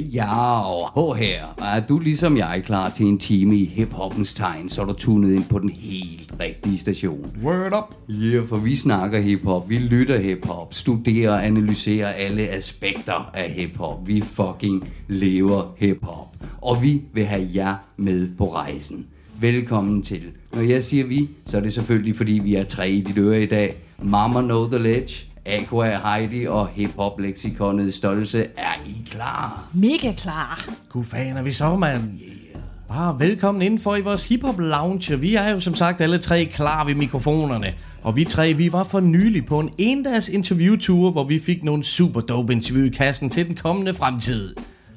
Ja, og her. Er du ligesom jeg klar til en time i hiphoppens tegn, så er du tunet ind på den helt rigtige station. Word up. Ja, yeah, for vi snakker hiphop, vi lytter hiphop, studerer og analyserer alle aspekter af hiphop. Vi fucking lever hiphop. Og vi vil have jer med på rejsen. Velkommen til. Når jeg siger vi, så er det selvfølgelig fordi vi er tre i dit øre i dag. Mama Know The Ledge, Aqua Heidi og hiphop-leksikonet Stolse. Er I klar? Mega klar. God fan er vi så, mand. Bare velkommen indenfor i vores hiphop lounge. Vi er jo som sagt alle tre klar ved mikrofonerne. Og vi tre, vi var for nylig på en endags interviewtur, hvor vi fik nogle super dope interview i kassen til den kommende fremtid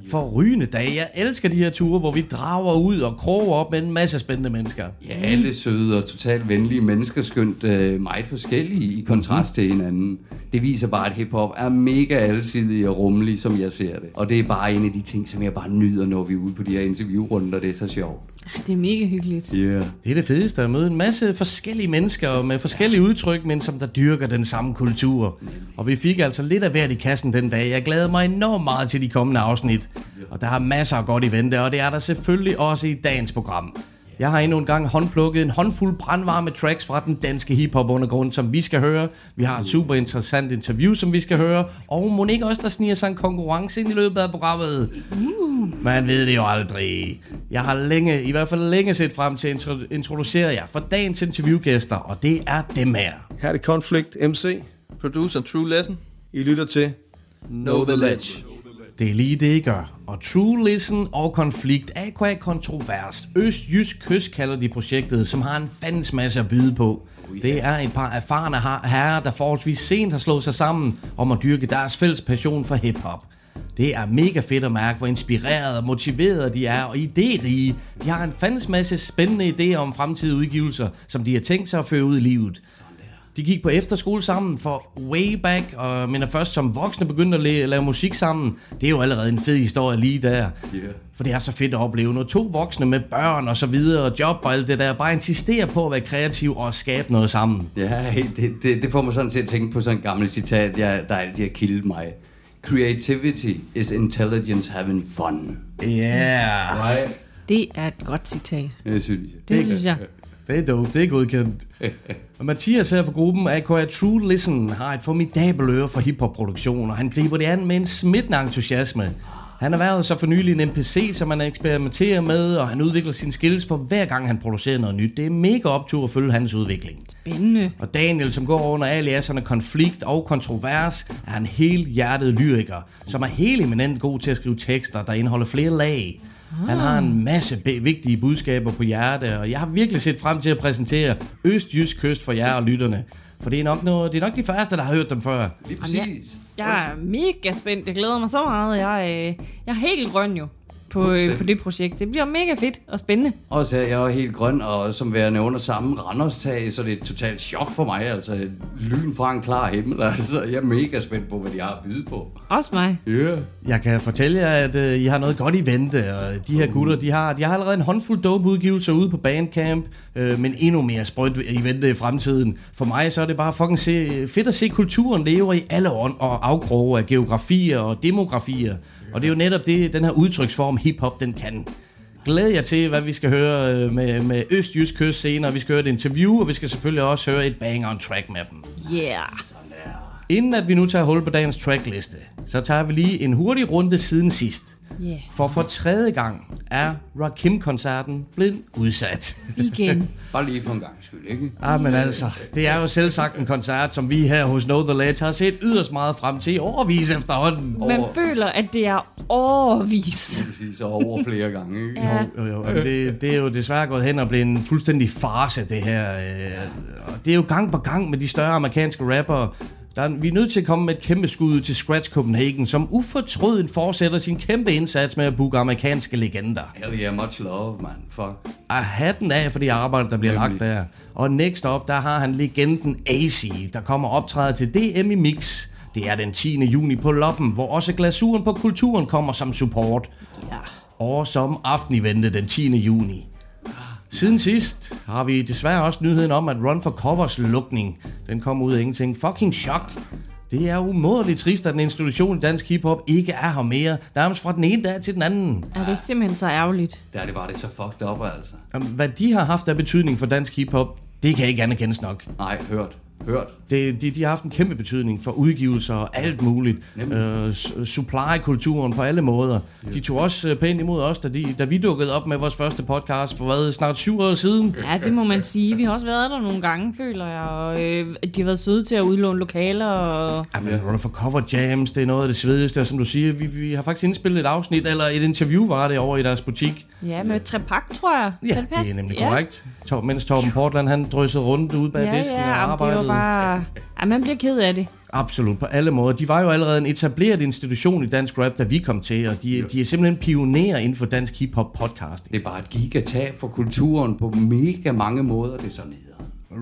forrygende dage. Jeg elsker de her ture, hvor vi drager ud og kroger op med en masse spændende mennesker. Ja, alle søde og totalt venlige mennesker, skønt øh, meget forskellige i kontrast til hinanden. Det viser bare, at hiphop er mega alsidig og rummelig, som jeg ser det. Og det er bare en af de ting, som jeg bare nyder, når vi er ude på de her interviewrunder. Det er så sjovt. Det er mega hyggeligt. Yeah. Det er det fedeste at møde en masse forskellige mennesker med forskellige udtryk, men som der dyrker den samme kultur. Og vi fik altså lidt af hvert i kassen den dag. Jeg glæder mig enormt meget til de kommende afsnit. Og der er masser af godt i vente, og det er der selvfølgelig også i dagens program. Jeg har endnu en gang håndplukket en håndfuld brandvarme tracks fra den danske hiphop undergrund, som vi skal høre. Vi har et super interessant interview, som vi skal høre. Og må ikke også, der sniger sig en konkurrence ind i løbet af programmet. Man ved det jo aldrig. Jeg har længe, i hvert fald længe set frem til at intro- introducere jer for dagens interviewgæster, og det er dem her. Her er det Conflict MC. Producer True Lesson. I lytter til Know the Ledge. Det er lige det, I gør. Og True Listen og Konflikt, aqua kontrovers, Østjysk Kyst kalder de projektet, som har en fandens masse at byde på. Det er et par erfarne herrer, der forholdsvis sent har slået sig sammen om at dyrke deres fælles passion for hiphop. Det er mega fedt at mærke, hvor inspireret og motiveret de er, og idérige. De har en fandens masse spændende idéer om fremtidige udgivelser, som de har tænkt sig at føre ud i livet. De gik på efterskole sammen for way back, og men er først som voksne begyndte at la- lave musik sammen. Det er jo allerede en fed historie lige der. Yeah. For det er så fedt at opleve, når to voksne med børn og så videre, og job og alt det der, bare insisterer på at være kreativ og skabe noget sammen. Ja, det, det, det får mig sådan til at tænke på sådan et gammelt citat, jeg, der altid har kildet mig. Creativity is intelligence having fun. Yeah! Right? Det er et godt citat. Det synes jeg. Det synes jeg. Det er dope, det er godkendt. Og Mathias her fra gruppen AKA True Listen har et formidabelt øre for hiphop-produktion, og han griber det an med en smittende entusiasme. Han har været så for nylig en NPC, som han eksperimenterer med, og han udvikler sine skills for hver gang han producerer noget nyt. Det er mega optur at følge hans udvikling. Spændende. Og Daniel, som går under aliaserne konflikt og kontrovers, er en helt hjertet lyriker, som er helt eminent god til at skrive tekster, der indeholder flere lag. Han har en masse be- vigtige budskaber på hjerte, og jeg har virkelig set frem til at præsentere Østjysk Kyst for jer og lytterne. For det er nok, noget, det er nok de første, der har hørt dem før. Lige Jamen, jeg, præcis. jeg er mega spændt. Jeg glæder mig så meget. Jeg, øh, jeg er helt grøn jo på, øh, på det projekt. Det bliver mega fedt og spændende. Også her, jeg er helt grøn, og som værende under samme Randerstag, så det er et totalt chok for mig. Altså, lyn fra en klar himmel. Altså, jeg er mega spændt på, hvad de har at byde på. Også mig. Yeah. Jeg kan fortælle jer, at øh, I har noget godt i vente, og de her gutter, de har, de har allerede en håndfuld dope udgivelser ude på Bandcamp, øh, men endnu mere sprøjt i vente i fremtiden. For mig så er det bare fucking se, fedt at se kulturen lever i alle ånd og afkroge af geografier og demografier. Og det er jo netop det, den her udtryksform hiphop, den kan. Glæder jer til, hvad vi skal høre øh, med, med Østjysk Kyst senere. Vi skal høre et interview, og vi skal selvfølgelig også høre et bang on track med dem. Yeah. Inden at vi nu tager hul på dagens trackliste, så tager vi lige en hurtig runde siden sidst. Yeah. For for tredje gang er Rakim-koncerten blevet udsat. Igen. Bare lige for en gang skyld, ikke? Ah, men altså, det er jo selv sagt en koncert, som vi her hos Know The Ledge har set yderst meget frem til i overvis efterhånden. Man føler, at det er overvis. Præcis, og over flere gange, ikke? Ja. Jo, jo, og det, det er jo desværre gået hen og blevet en fuldstændig farse, det her. øh, Og det er jo gang på gang med de større amerikanske rappere. Der er, vi er nødt til at komme med et kæmpe skud til Scratch Copenhagen, som ufortrøden fortsætter sin kæmpe indsats med at booke amerikanske legender. Hell yeah, much love, man. Fuck. Og hatten af for det arbejde, der bliver lagt der. Og next up, der har han legenden AC, der kommer optræde til DM i Mix. Det er den 10. juni på Loppen, hvor også glasuren på kulturen kommer som support. Ja. Og som afteneventet den 10. juni. Siden sidst har vi desværre også nyheden om, at Run for Covers lukning, den kom ud af ingenting. Fucking chok. Det er umådeligt trist, at en institution i dansk hiphop ikke er her mere. Nærmest fra den ene dag til den anden. ja, det er simpelthen så ærgerligt. Der er det bare det er så fucked up, altså. Jamen, Hvad de har haft af betydning for dansk hiphop, det kan ikke anerkendes nok. Nej, hørt. Hørt. Det, de, de har haft en kæmpe betydning for udgivelser og alt muligt. Øh, supply-kulturen på alle måder. De tog også øh, pænt imod os, da, de, da vi dukkede op med vores første podcast for hvad, snart syv år siden. Ja, det må man sige. Vi har også været der nogle gange, føler jeg. Og øh, de har været søde til at udlåne lokaler. Og... Jamen, Runner for Cover Jams, det er noget af det svedigste, og som du siger, vi, vi har faktisk indspillet et afsnit, eller et interview var det over i deres butik. Ja, med trepak, tror jeg. Ja, det passe? er nemlig ja. korrekt. Tor, mens Torben Portland, han dryssede rundt ude bag Ja, disken ja, og jamen, det arbejdede. var bare... Ja, man bliver ked af det. Absolut, på alle måder. De var jo allerede en etableret institution i dansk rap, da vi kom til, og de, de er simpelthen pionerer inden for dansk hip-hop podcasting. Det er bare et gigatab for kulturen på mega mange måder, det er så neder.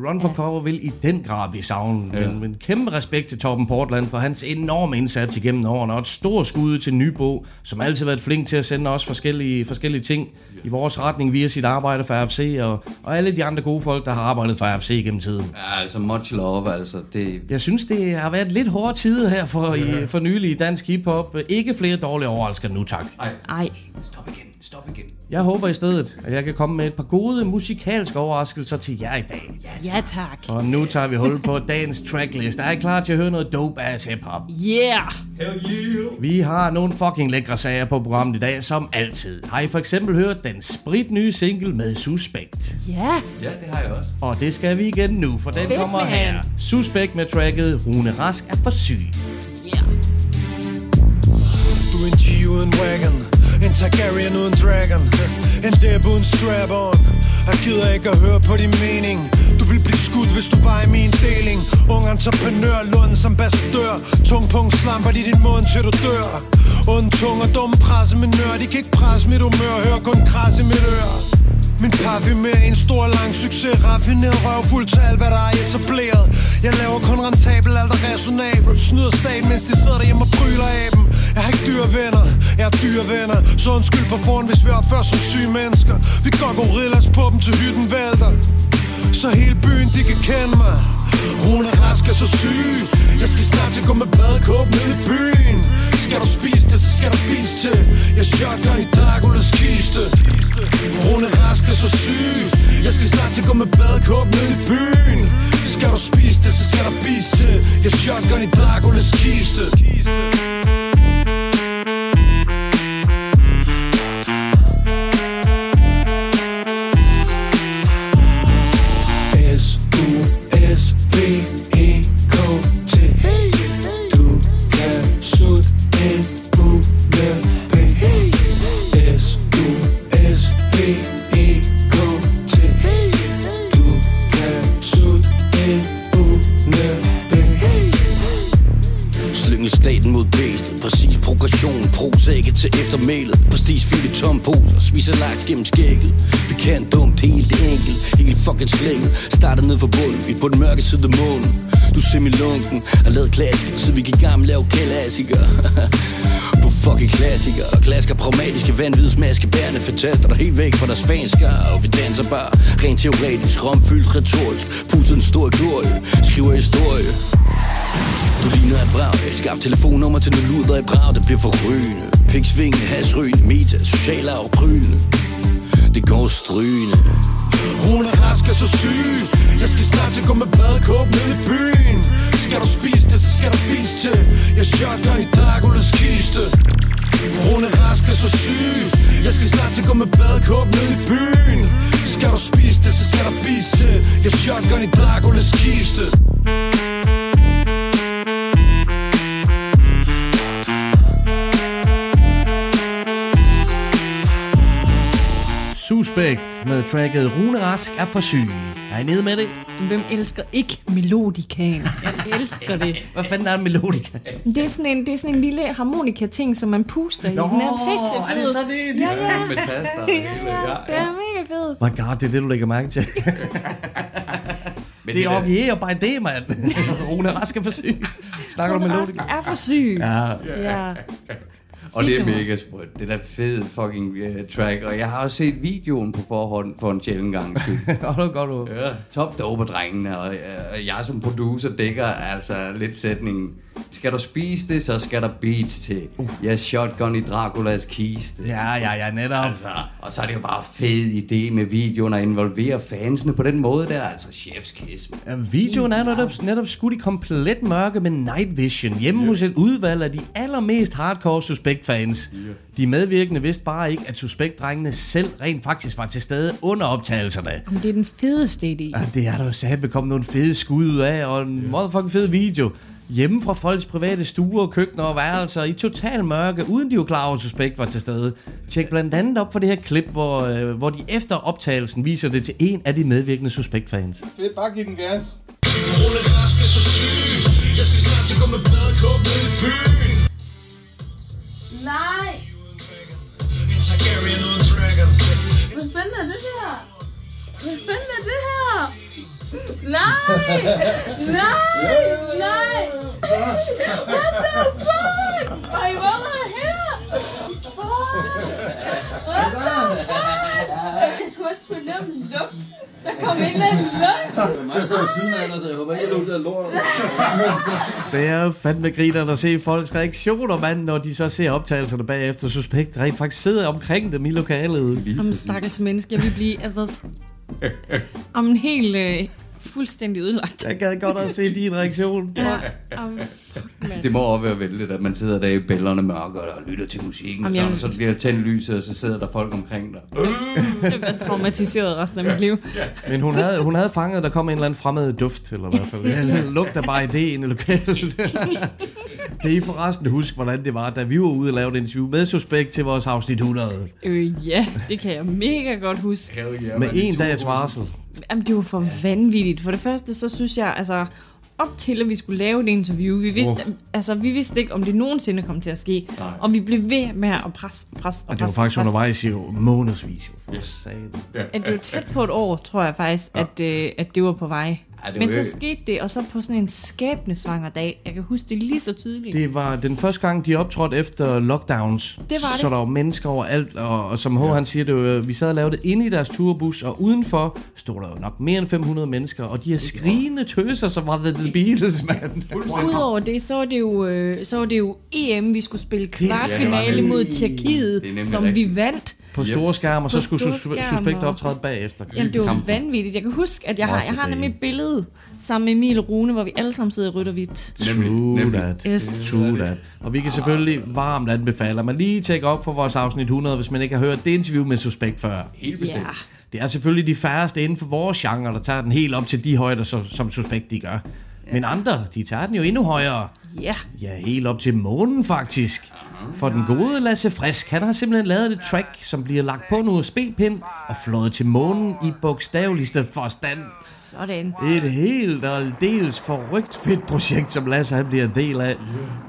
Run for Cover vil i den grad blive savnet, ja. men, men kæmpe respekt til Torben Portland for hans enorme indsats igennem årene, og et stort skud til Nybo, som altid har været flink til at sende os forskellige, forskellige ting i vores retning via sit arbejde for AFC, og, og alle de andre gode folk, der har arbejdet for AFC gennem tiden. Ja, altså much love, altså. Det, Jeg synes, det har været lidt hårde tider her for, i, for nylig i dansk hiphop. Ikke flere dårlige overraskelser nu, tak. Ej, stop igen, stop igen. Jeg håber i stedet, at jeg kan komme med et par gode musikalske overraskelser til jer i dag. ja tak. Og nu tager vi hul på dagens tracklist. Er I klar til at høre noget dope ass hip hop? Yeah! Vi har nogle fucking lækre sager på programmet i dag, som altid. Har I for eksempel hørt den spritnye single med Suspekt? Ja, Ja, det har jeg også. Og det skal vi igen nu, for den Fedt, kommer man. her. Suspekt med tracket Rune Rask er for syg. yeah. Du er en G uden wagon en Targaryen uden dragon. En deb uden strap-on. Jeg gider ikke at høre på din mening. Du vil blive skudt, hvis du bare i min deling. Ung entreprenør, Lundens ambassadør Tungpunkt slamper i din mund til du dør. Ond tung og dum presse med nør De kan ikke presse mit humør. Hør kun kras i mit øre min parfume med en stor lang succes. Raffineret røvfuld til alt hvad der er etableret. Jeg laver kun rentabel, alt er resonabelt. Snyder staten, mens de sidder derhjemme og pryler af dem. Jeg har ikke dyre venner, jeg har dyre venner Så undskyld på forhånd, hvis vi opfører som syge mennesker. Vi går gorillas på dem til hytten vælter. Så hele byen, de kan kende mig. Rune Rask er så syg. Jeg skal snart til at gå med badekåb ned i byen. Skal du spise det, så skal du spise til Jeg shotgun i Draculas kiste. Rune Rask er så syg. Jeg skal snart til at gå med badekåb ned i byen. Skal du spise det, så skal du spise til Jeg shotgun i Draculas kiste. Kendt dumt Helt enkelt. Helt fucking slænget. Starter ned for bunden Vi på den mørke side af månen. Du ser min lunken, Har lavet klassiker Så vi kan gammel lave klassikere På fucking klassikere Og klasker pragmatiske vanvidsmaske Bærende fantaster der helt væk fra deres fanskar Og vi danser bare Rent teoretisk Romfyldt retorisk Pusser en stor glorie Skriver historie. Du ligner et jeg Skaff telefonnummer til noget luder i brag Det bliver forrygende. Piksving, hasrygende Meta, social afbrydende det går strygende. Hun er Rask og så syg. Jeg skal snart til at gå med badekåb ned i byen. Skal du spise det, så skal du spise til Jeg shotgun i Draculas kiste. Hun er Rask og så syg. Jeg skal snart til at gå med badekåb ned i byen. Skal du spise det, så skal du spise til Jeg shotgun i Draculas kiste. Suspekt med tracket Rune Rask er for syg. Er I nede med det? Hvem elsker ikke melodikaen? Jeg elsker det. Hvad fanden er en melodika? Det er sådan en, det er sådan en lille harmonika-ting, som man puster i. Nå, Den er pisse er det sådan en? Ja, ja. Med taster Ja, ja, det er mega fedt. My god, det er det, du lægger mærke til. Men det er der- okay, og bare det, mand. Rune Rask er for syg. Snakker du om Rask melodika? er for syg. Ja, Ja. Og det er mega sprødt. Det er da fed fucking uh, track. Og jeg har også set videoen på forhånd for en sjældent gang. det var godt ud. ja, top dope drengene. Og uh, jeg som producer dækker altså lidt sætningen. Skal du spise det, så skal der beats til. Jeg er shotgun i Draculas kiste. Ja, ja, ja, netop. Altså, og så er det jo bare fed idé med videoen at involvere fansene på den måde der. Altså chef's kiss. Ja, Videoen er netop, netop skudt i komplet mørke med night vision hjemme hos et udvalg af de allermest hardcore Suspekt-fans. De medvirkende vidste bare ikke, at Suspekt-drengene selv rent faktisk var til stede under optagelserne. Men det er den fedeste idé. Ja, det er der jo sat kommet nogle fede skud ud af, og en motherfucking fed video. Hjemme fra folks private stuer, køkkener og værelser i total mørke, uden de var klar over, at Suspekt var til stede. Tjek blandt andet op for det her klip, hvor, øh, hvor de efter optagelsen viser det til en af de medvirkende Suspekt-fans. Fedt, bare giv den gas. Nej! Targaryen uden dragon. Hvad fanden er det her? Hvad fanden er det her? Nej! Nej! Nej! What the fuck? Ej, hvad er der her? Fuck! What the fuck? Jeg kunne også fornemme lugt. Der kom en eller anden lugt. Står ved siden af dig, så jeg håber ikke, jeg lugter lort. Det er jo fandme griner at se folks reaktioner, mand, når de så ser optagelserne bagefter. Suspekt rent faktisk sidder omkring dem i lokalet. Om stakkels menneske, jeg vil blive altså... Om en helt øh, fuldstændig ødelagt. Jeg gad godt at se din reaktion. Ja, mand. Det må også være vældigt, at man sidder der i bælgerne mørke og lytter til musikken. Jamen, jeg- så, så bliver tændt lyset, og så sidder der folk omkring dig. Jeg bliver traumatiseret resten af mit liv. Men hun havde, hun havde fanget, at der kom en eller anden fremmed duft, eller i hvert fald. Bare ideen i lokalet. Kan I forresten huske, hvordan det var, da vi var ude og lave et interview med Suspekt til vores afsnit 100? Øh, ja, det kan jeg mega godt huske. Med en dags varsel. Jamen, det var for vanvittigt. For det første, så synes jeg, altså, op til, at vi skulle lave det interview, vi vidste, Oh. altså, vi vidste ikke, om det nogensinde kom til at ske. Nej. Og vi blev ved med at presse, presse og Og det var faktisk presse. undervejs i månedsvis. Jo, for satan. At det var tæt på et år, tror jeg faktisk, at, øh, at det var på vej. Ja, det Men så skete det, og så på sådan en skæbnesvanger dag. Jeg kan huske det lige så tydeligt. Det var den første gang, de optrådte efter lockdowns. Det var det. Så der var mennesker overalt, og, og som H. han siger, det var, vi sad og lavede det inde i deres turbus, og udenfor stod der jo nok mere end 500 mennesker, og de her skrigende tøser, som var The, the Beatles, mand. Udover det, så var det jo, øh, så var det jo EM, vi skulle spille kvartfinale mod Tjekkiet, som rigtigt. vi vandt. På store skærm, og så skulle sus- suspekt optræde bagefter. Jamen, det var Kampen. vanvittigt. Jeg kan huske, at jeg har, jeg har nemlig et billede sammen med Emil Rune, hvor vi alle sammen sidder i rødt og hvidt. Nemlig, True nemlig. that. Yes. True that. Og vi kan selvfølgelig varmt anbefale, at man lige tjekker op for vores afsnit 100, hvis man ikke har hørt det interview med Suspekt før. Helt bestemt. Ja. Det er selvfølgelig de færreste inden for vores genre, der tager den helt op til de højder, som, som Suspekt de gør. Men andre, de tager den jo endnu højere. Ja. Ja, helt op til månen faktisk. For den gode Lasse Frisk, han har simpelthen lavet et track, som bliver lagt på en USB-pind og flået til månen i bogstaveligste forstand. Sådan. Et helt og dels forrygt fedt projekt, som Lasse han bliver en del af.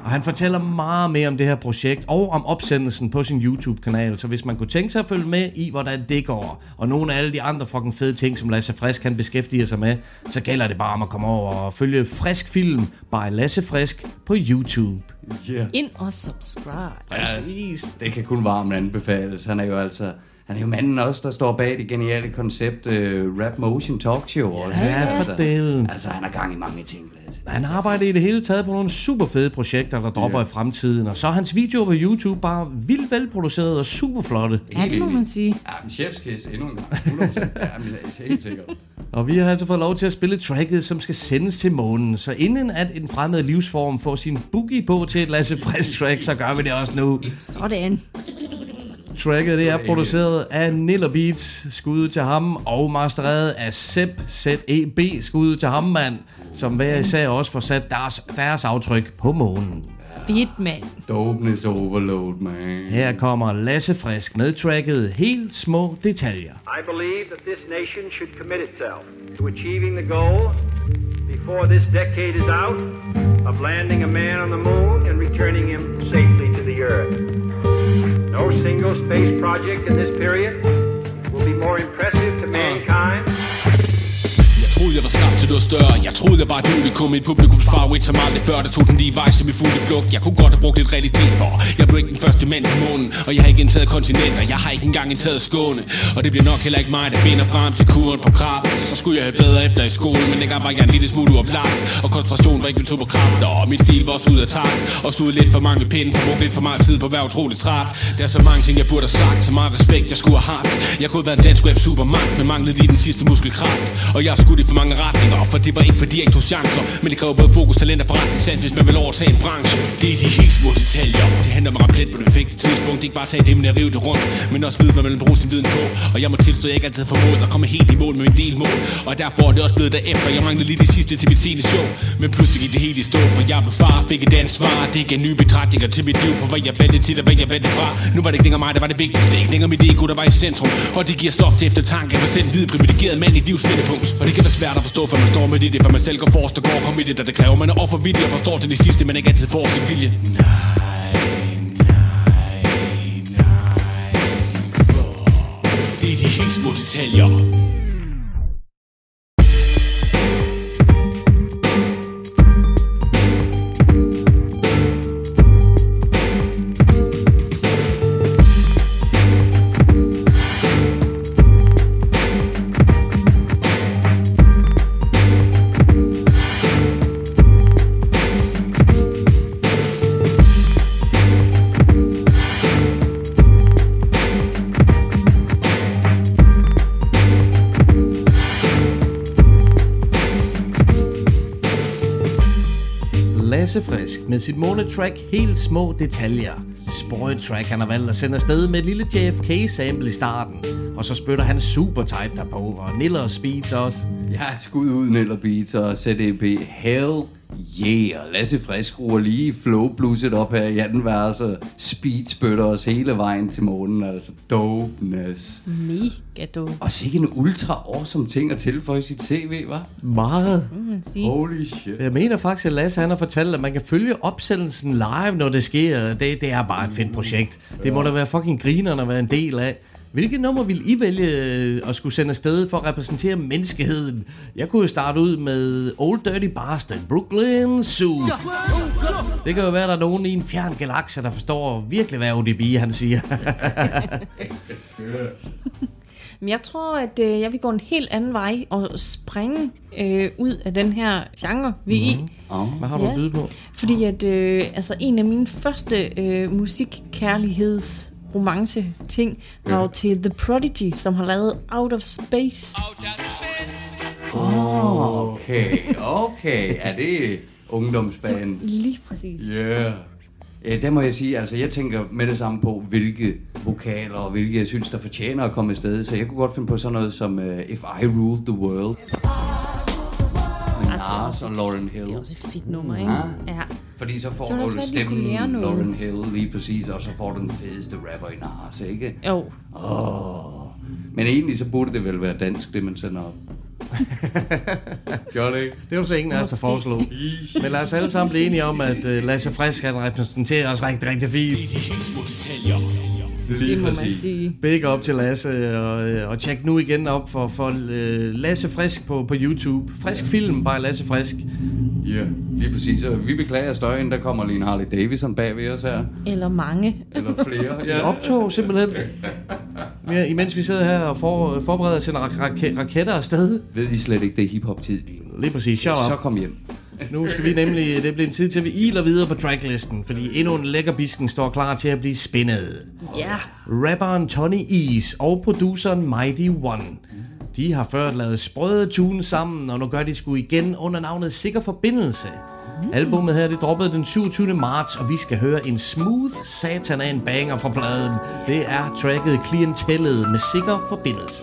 Og han fortæller meget mere om det her projekt og om opsendelsen på sin YouTube-kanal. Så hvis man kunne tænke sig at følge med i, hvordan det går, og nogle af alle de andre fucking fede ting, som Lasse Frisk kan beskæftige sig med, så gælder det bare om at komme over og følge Frisk Film by Lasse Frisk på YouTube. Yeah. Ind og subscribe. Præcis. Det kan kun varmt anbefales. Han er jo altså... Han er jo manden også, der står bag det geniale koncept uh, Rap Motion Talk Show. også. Ja, for delen. Altså, han har gang i mange ting, Lasse. Han arbejder i det hele taget på nogle super fede projekter, der dropper Ja. i fremtiden. Og så er hans videoer på YouTube bare vildt velproducerede og super flotte. Ja, det må man sige. Ja, men chef's kiss endnu en gang. 100%. ja, men det er helt sikkert. Og vi har altså fået lov til at spille tracket, som skal sendes til månen. Så inden at en fremmed livsform får sin boogie på til et Lasse Frisk track, så gør vi det også nu. Sådan. Tracket det er produceret af Niller Beats, skud til ham, og mastereret af Seb, Z-E-B, skud til ham, mand, som hver især også får sat deres, deres aftryk på månen. Ja, Fedt, mand. Dopeness overload, man. Her kommer Lasse Frisk med tracket Helt små detaljer. I believe that this nation should commit itself to achieving the goal before this decade is out of landing a man on the moon and returning him safely to the earth. No single space project in this period will be more impressive to mankind Jeg troede, jeg var skabt til noget større Jeg troede, jeg var et unikum. Et publikums favorit som aldrig før Der tog den lige vej, som i fulde flugt. Jeg kunne godt have brugt lidt realitet for Jeg blev ikke den første mand på månen Og jeg har ikke indtaget kontinenter. Jeg har ikke engang indtaget Skåne Og det bliver nok heller ikke mig, der finder frem til kuren på kraft Så skulle jeg have bedre efter i skolen Men dengang var jeg en lille smule uoplagt Og koncentrationen var ikke min superkraft Og min stil var også ud af takt. Og ud lidt for mange pinde For brugt lidt for meget tid på at være træt. Der er så mange ting, jeg burde have sagt Så meget respekt, jeg skulle have haft. Jeg kunne have været en dansk web supermand Men manglede lige den sidste muskelkraft Og jeg har skudt i for mange retninger For det var ikke fordi jeg ikke tog chancer. Men det kræver både fokus, talent og forretningssand Hvis man vil overtage en branche. Det er de helt små detaljer. Det handler om at ramme på det perfekte tidspunkt. Ikke bare tage det, men at rive det rundt Men også vide, hvad man vil bruge sin viden på. Og jeg må tilstå, at jeg ikke altid har formået at komme helt i mål med en del mål. Og derfor er det også blevet derefter. Jeg manglede lige det sidste til mit sene show. Men pludselig gik det helt i stå For jeg blev far, fik et ansvar Det gav nye betragtninger til mit liv På hvad jeg valgte til og hvad jeg valgte fra. Nu var det ikke længere mig, der var det vigtigste. Ikke længere mit ego, der var i centrum. Og det giver stof til eftertanke Hvis den hvide privilegerede mand i livs vendepunkt Og det kan være svært at forstå, for man står med det For man selv går forrest og går kommer i det, der det kræver Man er offervillig og forstår til det sidste Men ikke altid får sin vilje. Det er de helt små detaljer med sit monotrack Helt små detaljer. Sprøjt track, han har valgt at sende afsted med et lille JFK-sample i starten. Og så spytter han super tight derpå, og Niller Speeds også. Ja, skud ud, Niller Beats og ZDB. Hell yeah. Lasse Frisk ruer lige flow blueset op her i anden vers, og speed spytter os hele vejen til månen. Altså dopeness. Mega dope. Og sikke en ultra awesome ting at tilføje i sit CV, var? Meget. sige. Holy shit. Jeg mener faktisk, at Lasse han har fortalt, at man kan følge opsendelsen live, når det sker. Det, det er bare et fedt projekt. Det må da være fucking grinerne at være en del af. Hvilket nummer vil I vælge øh, at skulle sende afsted for at repræsentere menneskeheden? Jeg kunne jo starte ud med Old Dirty Bastard, Brooklyn Zoo. Det kan jo være, at der er nogen i en fjern galakse, der forstår virkelig, hvad ODB han siger. Men jeg tror, at øh, jeg vil gå en helt anden vej og springe øh, ud af den her genre, vi er i. Oh. Hvad har du at byde på? Fordi at øh, altså, en af mine første øh, musikkærligheds romance ting var jo til The Prodigy, som har lavet Out of Space. Oh, okay, okay. Er det ungdomsband? Lige præcis. Yeah. Ja, der må jeg sige, altså jeg tænker med det samme på, hvilke vokaler og hvilke jeg synes, der fortjener at komme afsted. Så jeg kunne godt finde på sådan noget som uh, If I Ruled the World. Med Nas og Lauren Hill. Det er også et fedt nummer, ikke? Ja. Ja. Fordi så får Det var du de stemmen. Lauren Hill lige præcis, og så får du den fedeste rapper i Nas, ikke? Jo. Åh. Men egentlig så burde det vel være dansk, det man sender op. Gør det ikke? Det var så ingen af os, der foreslog. Men lad os alle sammen blive enige om, at uh, Lasse Frisk han repræsenterer os rigtig, rigtig fint. Lige Det må man præcis. sige. Big up til Lasse, og, øh, og tjek nu igen op for, for uh, Lasse Frisk på, på YouTube. Frisk film, bare Lasse Frisk. Ja, yeah, lige præcis. Og vi beklager støjen, der kommer lige en Harley Davidson bag ved os her. Eller mange. Eller flere. Ja. Optog simpelthen. Ja, imens vi sidder her og for, forbereder at sende rak- rak- raketter afsted. Ved I slet ikke, det er hiphop-tid lige nu? Lige præcis, shut Så up. kom hjem. Nu skal vi nemlig, det bliver en tid til, at vi iler videre på tracklisten, fordi endnu en lækker bisken står klar til at blive spændet. Ja. Rapperen Tony Ease og produceren Mighty One. De har før lavet sprøde tunes sammen, og nu gør de sgu igen under navnet Sikker Forbindelse. Albummet her, det droppede den 27. marts, og vi skal høre en smooth satan af en banger fra pladen. Det er tracket Klientellet med Sikker Forbindelse.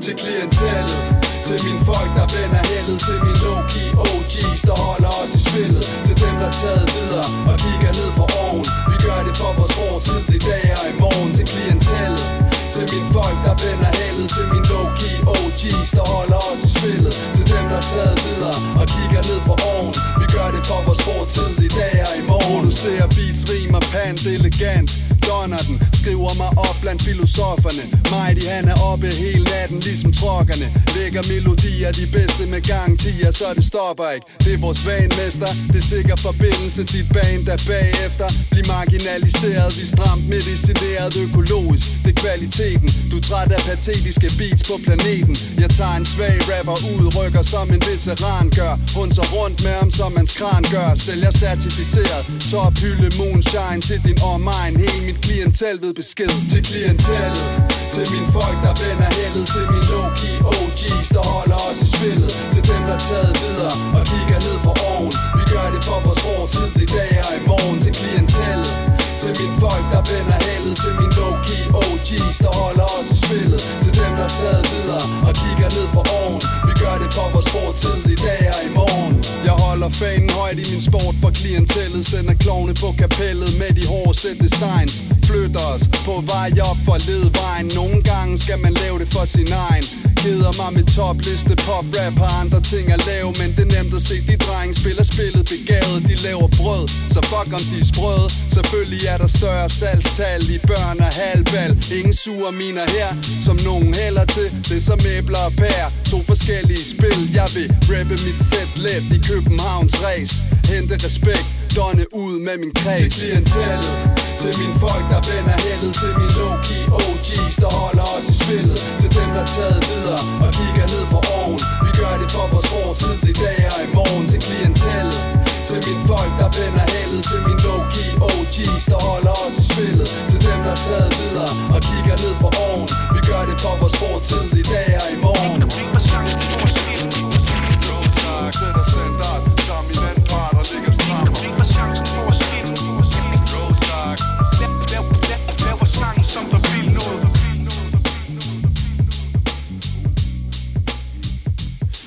Til klientellet til mine folk, der vender heldet Til mine low-key OG's, der holder os i spillet. Til dem, der er taget videre og kigger ned for oven. Vi gør det for vores fortid i dag og i morgen Til klientellet. Til mine folk, der vender heldet Til mine low-key OG's, der holder os i spillet. Til dem, der er taget videre og kigger ned for oven. Vi gør det for vores fortid i dag og i morgen. Producerer beats, rimer, pant, elegant. Donner den, skriver mig op blandt filosoferne. Mighty han er oppe hele natten ligesom trokkerne. Lægger melodier, de bedste med garantier, så det stopper ikke. Det er vores vanemester, det er sikker forbindelse Dit band der bagefter. Bliv marginaliseret, vi stramt medicineret økologisk. Det er kvaliteten, du er træt af patetiske beats på planeten. Jeg tager en svag rapper ud, rykker som en veteran gør. Hun så rundt med ham som hans kran gør. Sælger certificeret, top hylde moonshine til din omegn. Hele mit klientel ved besked til klientellet. Til mine folk der vender heldet. Til mine low-key OG's der holder os i spillet. Til dem der er taget videre og kigger ned for oven. Vi gør det for vores fortid i dag og i morgen. Til klientellet. Til mine folk, der vender heldet. Til mine low-key OG's, der holder os i spillet. Til dem, der er taget videre og kigger ned for oven. Vi gør det for vores fortid i dag og i morgen. Jeg holder fanen højt i min sport for klientellet Sender klovne på kapellet med de hårdeste designs. Flytter os på vej op for ledvejen. Nogle gange skal man lave det for sin egen. Keder mig med topliste pop rap Har andre ting at lave Men det er nemt at se. De drenge spiller spillet begavet. De laver brød, så fuck om de er sprøde. Selvfølgelig er der større salgstal i børn og halvvalg Ingen sure miner her, som nogen heller til. Det er som æbler og pær, to forskellige spil. Jeg vil rappe mit sæt let i Københavns race Hente respekt, donne ud med min kreds. Til klientellet, til mine folk der vender heldet Til min low-key OG's, der holder os i spillet Til dem der er taget videre og kigger ned for oven. Vi gør det for vores fortid i dag og i morgen Til klientellet til mine folk, der vender heldet Til min low-key OG's, der holder os i spillet Til dem, der er taget videre og kigger ned for oven. Vi gør det for vores fortid i dag og i morgen.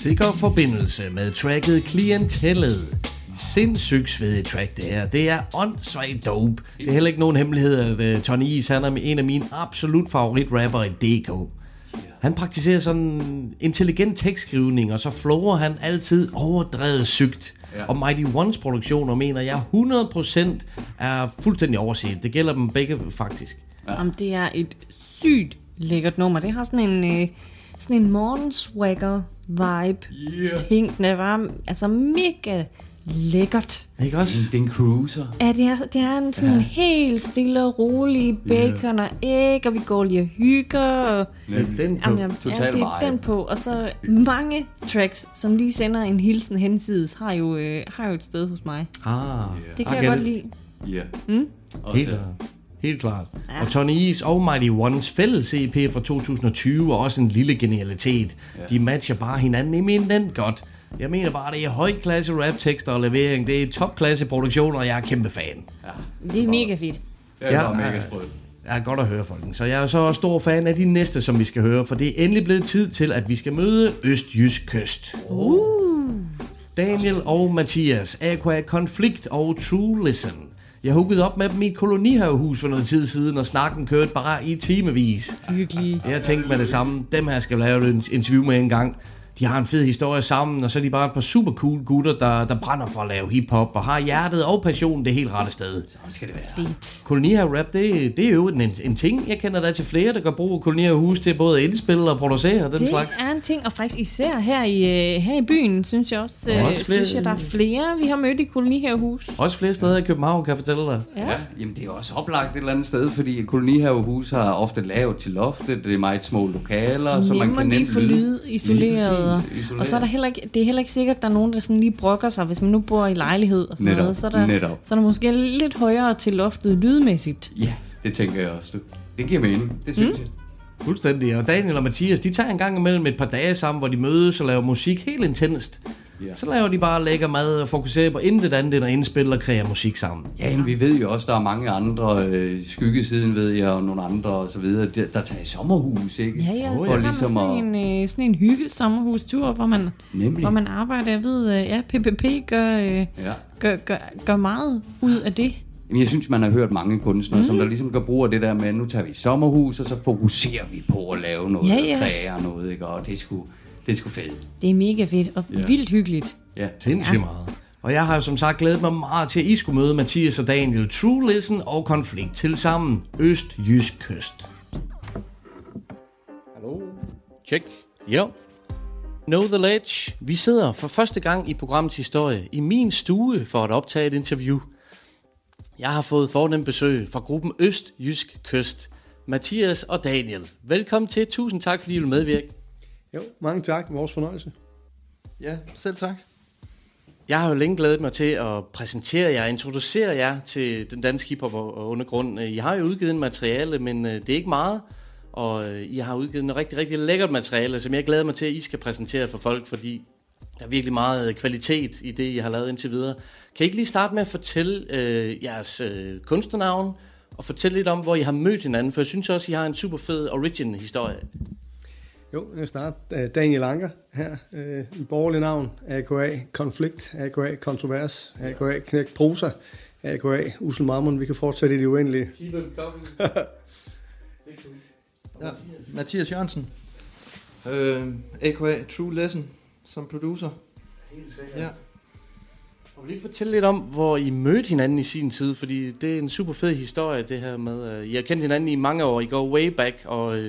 Sikker forbindelse med tracket Klientellet. Sindssygt svedigt track det her. Det er åndssvagt dope. Det er heller ikke nogen hemmelighed, at uh, Tony Is han er en af mine absolut favoritrapper i DK. Han praktiserer sådan intelligent tekstskrivning, og så flower han altid overdrevet sygt. Ja. Og Mighty Ones produktioner mener jeg 100% er fuldstændig overset. Det gælder dem begge faktisk. Ja. Jamen, det er et sygt lækkert nummer. Det har sådan en, øh, sådan en morgenswagger vibe Yeah. ting. Det var altså mega lækkert. Ikke også? Det er en cruiser. Ja, det er, det er en sådan Ja. ja. helt stille og rolig bacon og æg, og vi går lige og hygger. Og, Nemlig. Den på. Jamen, jamen, ja, det er vibe. den på. Og så mange tracks, som lige sender en hilsen hensides, har jo, øh, har jo et sted hos mig. Ah, Det kan I jeg get godt it. lide. Ja. Mm? Helt, helt klart. Ja. Ja. Og Tony Is og Mighty Ones fælles EP fra 2020 er også en lille genialitet. Ja. Ja. De matcher bare hinanden eminent godt. Jeg mener bare, det er højklasse rap-tekster og levering. Det er topklasse produktion, og jeg er kæmpe fan. Ja. Det er mega fedt. Det er bare mega sprødt. Jeg er godt at høre, folkens. Så jeg er så stor fan af de næste, som vi skal høre, for det er endelig blevet tid til, at vi skal møde Østjysk Kyst. Uh. Daniel og Mathias, Aqua Konflikt og True Listen. Jeg huggede op med dem i et kolonihavehus for noget tid siden, og snakken kørte bare i timevis. Hyggelig. Jeg tænkte med det samme, dem her skal jeg lave et interview med en gang. De har en fed historie sammen, og så er de bare et par super cool gutter, der, der brænder for at lave hiphop, og har hjertet og passionen det helt rette sted. Så skal det være. Fedt. Kolonihave-rap, det, det er jo en, en ting. Jeg kender der til flere, der gør brug af kolonihavehus til både at indspille og producere og den Det slags. er en ting, og faktisk især her i, øh, her i byen, synes jeg også, Og øh, også flere- synes jeg, der er flere, vi har mødt i kolonihavehus. Også flere steder i København, kan jeg fortælle dig. Ja. Ja, jamen det er også oplagt et eller andet sted, fordi kolonihavehus har ofte lavt til loftet, det er meget små lokaler, så man kan lige nemt få lyd isoleret. Og, Lige præcis, og så er der heller ikke, det er heller ikke sikkert, at der er nogen, der sådan lige brokker sig, hvis man nu bor i lejlighed og sådan Netop, noget. Så er, der, netop. så er der måske lidt højere til loftet lydmæssigt. Ja, det tænker jeg også. Det giver mening, det synes Mm. jeg. Fuldstændig. Og Daniel og Mathias, de tager en gang imellem et par dage sammen, hvor de mødes og laver musik helt intenst. Så laver de bare lækker mad og fokuserer på intet andet end at indspille og kreere musik sammen. Ja, men vi ved jo også, der er mange andre, øh, skyggesiden ved jeg, og nogle andre og så videre, der, der tager i sommerhus, ikke? Ja, ja, så For tager man ligesom sådan at, en, øh, sådan en hygge sommerhustur, hvor man, Nemlig. hvor man arbejder. Jeg ved, øh, ja, PPP gør, øh, Ja. gør, gør, gør meget ud af det. Jamen, jeg synes, man har hørt mange kunstnere, mm. som der ligesom gør brug af det der med, at nu tager vi sommerhus, og så fokuserer vi på at lave noget, Ja, ja, og kreere noget, ikke? Og det sgu, det er sgu fedt. Det er mega fedt og Ja. vildt hyggeligt. Ja. Sindssygt ja. meget. Og jeg har jo som sagt glædet mig meget til, at I skulle møde Mathias og Daniel True Listen og Konflikt til sammen Øst-Jysk Kyst. Hallo? Check. Jo. Know the Ledge. Vi sidder for første gang i programmets historie i min stue for at optage et interview. Jeg har fået fornemt besøg fra gruppen Øst-Jysk Kyst. Mathias og Daniel. Velkommen til. Tusind tak, fordi I vil medvirke. Jo, mange tak. Vores fornøjelse. Ja, selv tak. Jeg har jo længe glædet mig til at præsentere jer, introducere jer til den danske hiphop og undergrund. I har jo udgivet en materiale, men øh, det er ikke meget. Og øh, I har udgivet noget rigtig, rigtig lækkert materiale, som jeg glæder mig til, at I skal præsentere for folk, fordi der er virkelig meget kvalitet i det, I har lavet indtil videre. Kan I ikke lige starte med at fortælle øh, jeres øh, kunstnernavn, og fortælle lidt om, hvor I har mødt hinanden? For jeg synes også, I har en super fed origin-historie. Jo, jeg starter. Daniel Anker her. Øh, en borgerlig navn. AKA Konflikt. AKA Kontrovers. AKA Knæk Prosa. AKA Usel Mammon. Vi kan fortsætte i det uendelige. Ja, Mathias Jørgensen. Øh, A.K.A. True Lesson som producer. Helt sikkert. Ja. Og vil I ikke fortælle lidt om, hvor I mødte hinanden i sin tid? Fordi det er en super fed historie, det her med... Uh, I har kendt hinanden i mange år, I går way back, og uh,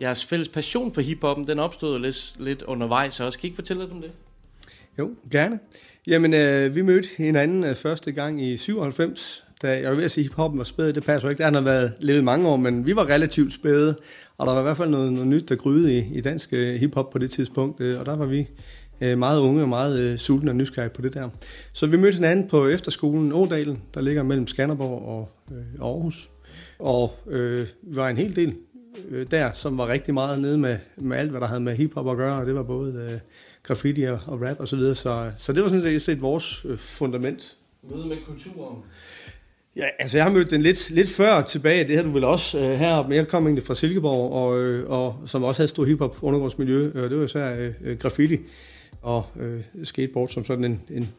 jeres fælles passion for hiphoppen, den opstod lidt, lidt undervejs også. Kan I ikke fortælle lidt om det? Jo, gerne. Jamen, øh, vi mødte hinanden øh, første gang i 97, da jeg var ved at sige, at hiphoppen var spæd. Det passer jo ikke. Der har været levet mange år, men vi var relativt spæde. Og der var i hvert fald noget, noget nyt, der gryede i, i dansk øh, hiphop på det tidspunkt. Øh, og der var vi øh, meget unge og meget øh, sultne og nysgerrige på det der. Så vi mødte hinanden på efterskolen Ådalen, der ligger mellem Skanderborg og øh, Aarhus. Og øh, vi var en hel del øh, der, som var rigtig meget nede med, med alt, hvad der havde med hiphop at gøre. Og det var både øh, graffiti og, og rap og så videre. Så, så det var sådan set vores øh, fundament. Møde med kulturen. Ja, altså jeg har mødt den lidt, lidt før tilbage, det har du vel også øh, heroppe, men jeg kom egentlig fra Silkeborg, og, øh, og som også havde et stort hiphop undergrundsmiljø, øh, det var især øh, øh, graffiti og øh, skateboard som sådan en, en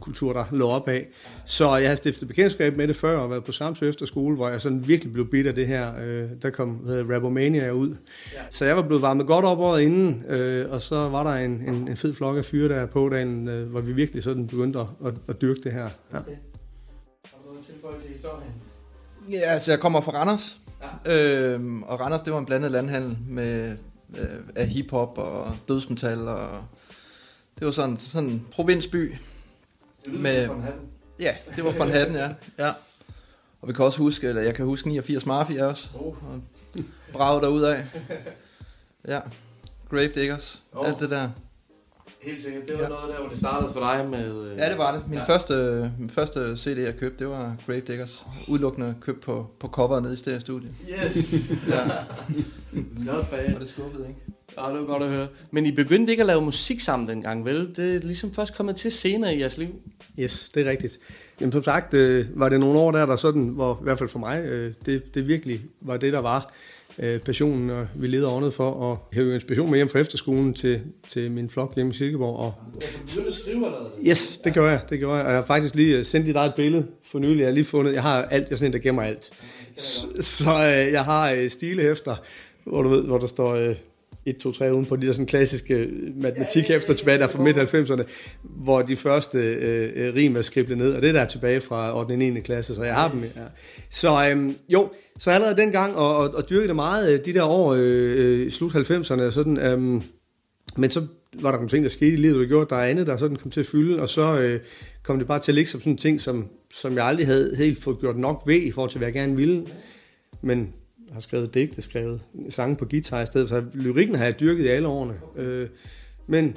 kultur, der lå op af. Så jeg har stiftet bekendtskab med det før, og været på Samsø Efterskole, hvor jeg sådan virkelig blev bidt af det her. Øh, der kom hvad hedder, Rapomania ud. Ja. Så jeg var blevet varmet godt op året inden, øh, og så var der en, en, en fed flok af fyre der på dagen, øh, hvor vi virkelig sådan begyndte at, at, at dyrke det her. Ja. Okay. Har du noget tilføje til historien? Ja, altså jeg kommer fra Randers. Ja. Øhm, og Randers, det var en blandet landhandel med øh, af hiphop og dødsmetal. Og det var sådan, sådan en provinsby. Med, ja, det var von Hatten, ja. ja. Og vi kan også huske, eller jeg kan huske 89 Mafia også. Oh. Og Brag derudad. Ja. Grave Diggers. Oh. Alt det der. Helt sikkert. Det var ja. noget der, hvor det startede for dig med... Øh... Ja, det var det. Min, Ja. første, min første CD, jeg købte, det var Grave Diggers. Udelukkende købt på, på coveret nede i Stereo Studio. Yes. ja. Not bad. Var det skuffet, ikke? Ja, det var godt at høre. Men I begyndte ikke at lave musik sammen dengang, vel? Det er ligesom først kommet til senere i jeres liv. Yes, det er rigtigt. Jamen som sagt, øh, var det nogle år der, der sådan, hvor i hvert fald for mig, øh, det, det virkelig var det, der var øh, passionen, og vi leder åndet for at hæve inspiration med hjem fra efterskolen til, til min flok hjemme i Silkeborg. Og, begyndte at skrive allerede. yes, det gør jeg, det gør jeg. Og jeg har faktisk lige øh, sendt dit eget billede for nylig. Jeg har lige fundet, jeg har alt, jeg sådan der gemmer alt. Så, så øh, jeg har øh, stilehæfter, hvor du ved, hvor der står... Øh, 1, 2, 3 uden på de der sådan klassiske øh, matematik efter tilbage der fra midt 90'erne, hvor de første øh, øh, rim er skriblet ned, og det der er tilbage fra 8. og 9. klasse, så jeg har dem. Ja. Så øhm, jo, så allerede dengang, og, og, og dyrkede det meget øh, de der år, øh, øh, slut 90'erne, sådan, øhm, men så var der nogle ting, der skete i livet, der gjorde, at der er andet, der sådan kom til at fylde, og så øh, kom det bare til at ligge som sådan en ting, som, som jeg aldrig havde helt fået gjort nok ved, i forhold til, hvad jeg gerne ville. Men har skrevet digte, skrevet sange på guitar i stedet, så lyrikken har jeg dyrket i alle årene. Øh, men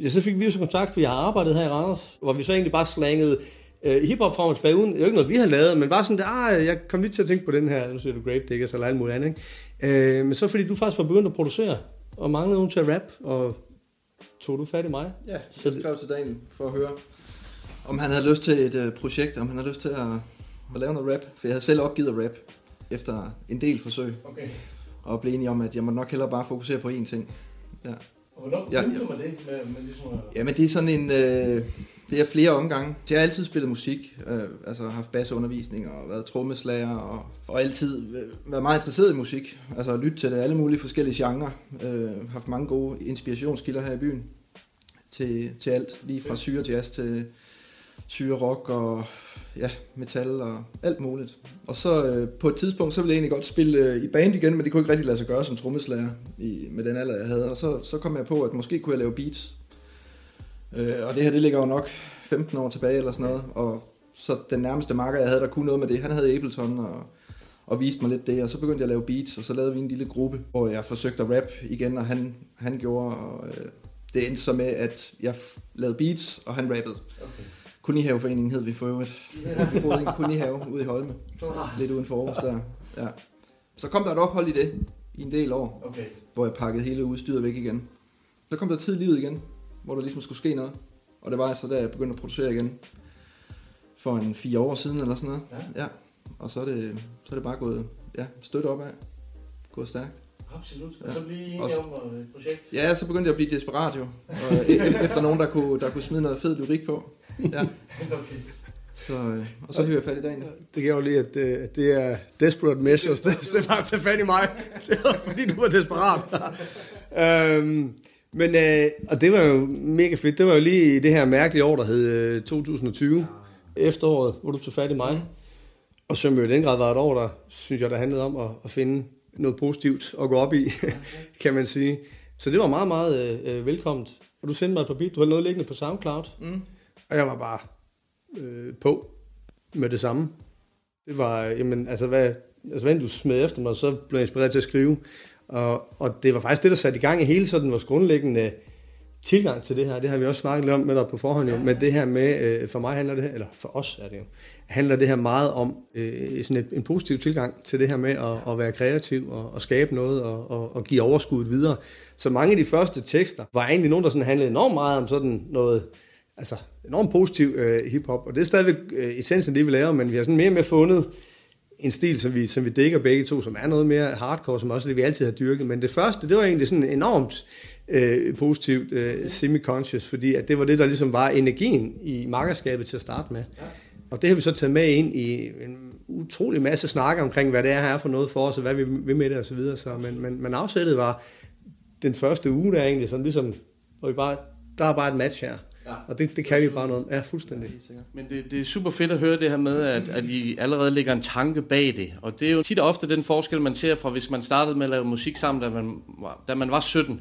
ja, så fik vi jo så kontakt, for jeg har arbejdet her i Randers, hvor vi så egentlig bare slangede øh, hiphop frem og tilbage, uden, det er jo ikke noget, vi har lavet, men bare sådan, der, ah, jeg kom lige til at tænke på den her, nu siger du Grave Diggers eller alt muligt andet, ikke? Øh, men så fordi du faktisk var begyndt at producere, og manglede nogen til at rap, og tog du fat i mig? Ja, jeg skrev til Daniel for at høre, om han havde lyst til et øh, projekt, om han havde lyst til at, at lave noget rap. For jeg havde selv opgivet at rap efter en del forsøg. Okay. Og blev enig om, at jeg må nok hellere bare fokusere på én ting. Ja. Og hvornår Ja, begyndte ja. med det? Med, med ligesom. Jamen det er sådan en, øh, det er flere omgange. Jeg har altid spillet musik, øh, altså haft bassundervisning og været trommeslager og, og altid øh, været meget interesseret i musik. Altså lytte til det, alle mulige forskellige genrer. Øh, haft mange gode inspirationskilder her i byen til, til alt, lige fra syre jazz til syre rock og ja, metal og alt muligt. Og så øh, på et tidspunkt, så ville jeg egentlig godt spille øh, i band igen, men det kunne ikke rigtig lade sig gøre som trommeslager i, med den alder, jeg havde. Og så, så kom jeg på, at måske kunne jeg lave beats. Øh, og det her, det ligger jo nok 15 år tilbage eller sådan noget. Og så den nærmeste marker, jeg havde, der kunne noget med det, han havde Ableton og, og viste mig lidt det. Og så begyndte jeg at lave beats, og så lavede vi en lille gruppe, hvor jeg forsøgte at rap igen, og han, han gjorde... Og, øh, det endte så med, at jeg lavede beats, og han rappede. Okay. Kunihaveforeningen hed vi for øvrigt. Vi boede i en kunihave ude i Holme. Lidt uden for Aarhus der. Ja. Så kom der et ophold i det i en del år, Okay. hvor jeg pakkede hele udstyret væk igen. Så kom der tid i livet igen, hvor der ligesom skulle ske noget. Og det var altså der, jeg begyndte at producere igen. For en fire år siden eller sådan noget. Ja. ja. Og så er, det, så er det bare gået ja, støtte opad. Gået stærkt. Absolut. Og Ja. så blive enige Og så- om øh, et projekt. Ja, så begyndte jeg at blive desperat jo. Og, e- efter nogen, der kunne, der kunne smide noget fed lyrik på. Ja. okay. Så, øh, og så hører jeg fat i dagen. Det gør jo lige, at, øh, at det er desperate measures. Det, det var at tage fat i mig. Det var fordi, du var desperat. øhm, men, øh, og det var jo mega fedt. Det var jo lige i det her mærkelige år, der hed øh, 2020. Efteråret, hvor du tog fat i mig. Og som jo i den grad var et år, der synes jeg, der handlede om at, at finde noget positivt at gå op i, kan man sige. Så det var meget, meget øh, øh, velkomment. Og du sendte mig et par beat. Du havde noget liggende på SoundCloud. Mm. Og jeg var bare øh, på med det samme. Det var, jamen, altså hvad, altså hvad end du smed efter mig, så blev jeg inspireret til at skrive. Og, og det var faktisk det, der satte i gang i hele sådan vores grundlæggende tilgang til det her. Det har vi også snakket lidt om med dig på forhånd jo. Men det her med, øh, for mig handler det her, eller for os er det jo, handler det her meget om øh, sådan et, en positiv tilgang til det her med at, at være kreativ og, og skabe noget og, og, og give overskuddet videre. Så mange af de første tekster var egentlig nogen, der sådan handlede enormt meget om sådan noget, altså enormt positiv øh, hiphop. Og det er stadigvæk øh, essensen af det, vi laver, men vi har sådan mere mere fundet en stil, som vi, som vi dækker begge to, som er noget mere hardcore, som også det, vi altid har dyrket. Men det første, det var egentlig sådan enormt øh, positivt, øh, semi-conscious, fordi at det var det, der ligesom var energien i markerskabet til at starte med. Og det har vi så taget med ind i en utrolig masse snakke omkring, hvad det er her for noget for os, og hvad vi vil med det og så videre. Så, men, men, men afsættet var den første uge, der egentlig sådan ligesom, hvor vi bare, der er bare et match her. Ja. Og det, det kan vi bare noget. Ja, fuldstændig. Men det, det er super fedt at høre det her med, at, at I allerede lægger en tanke bag det. Og det er jo tit og ofte den forskel, man ser fra, hvis man startede med at lave musik sammen, da man var, da man var 17.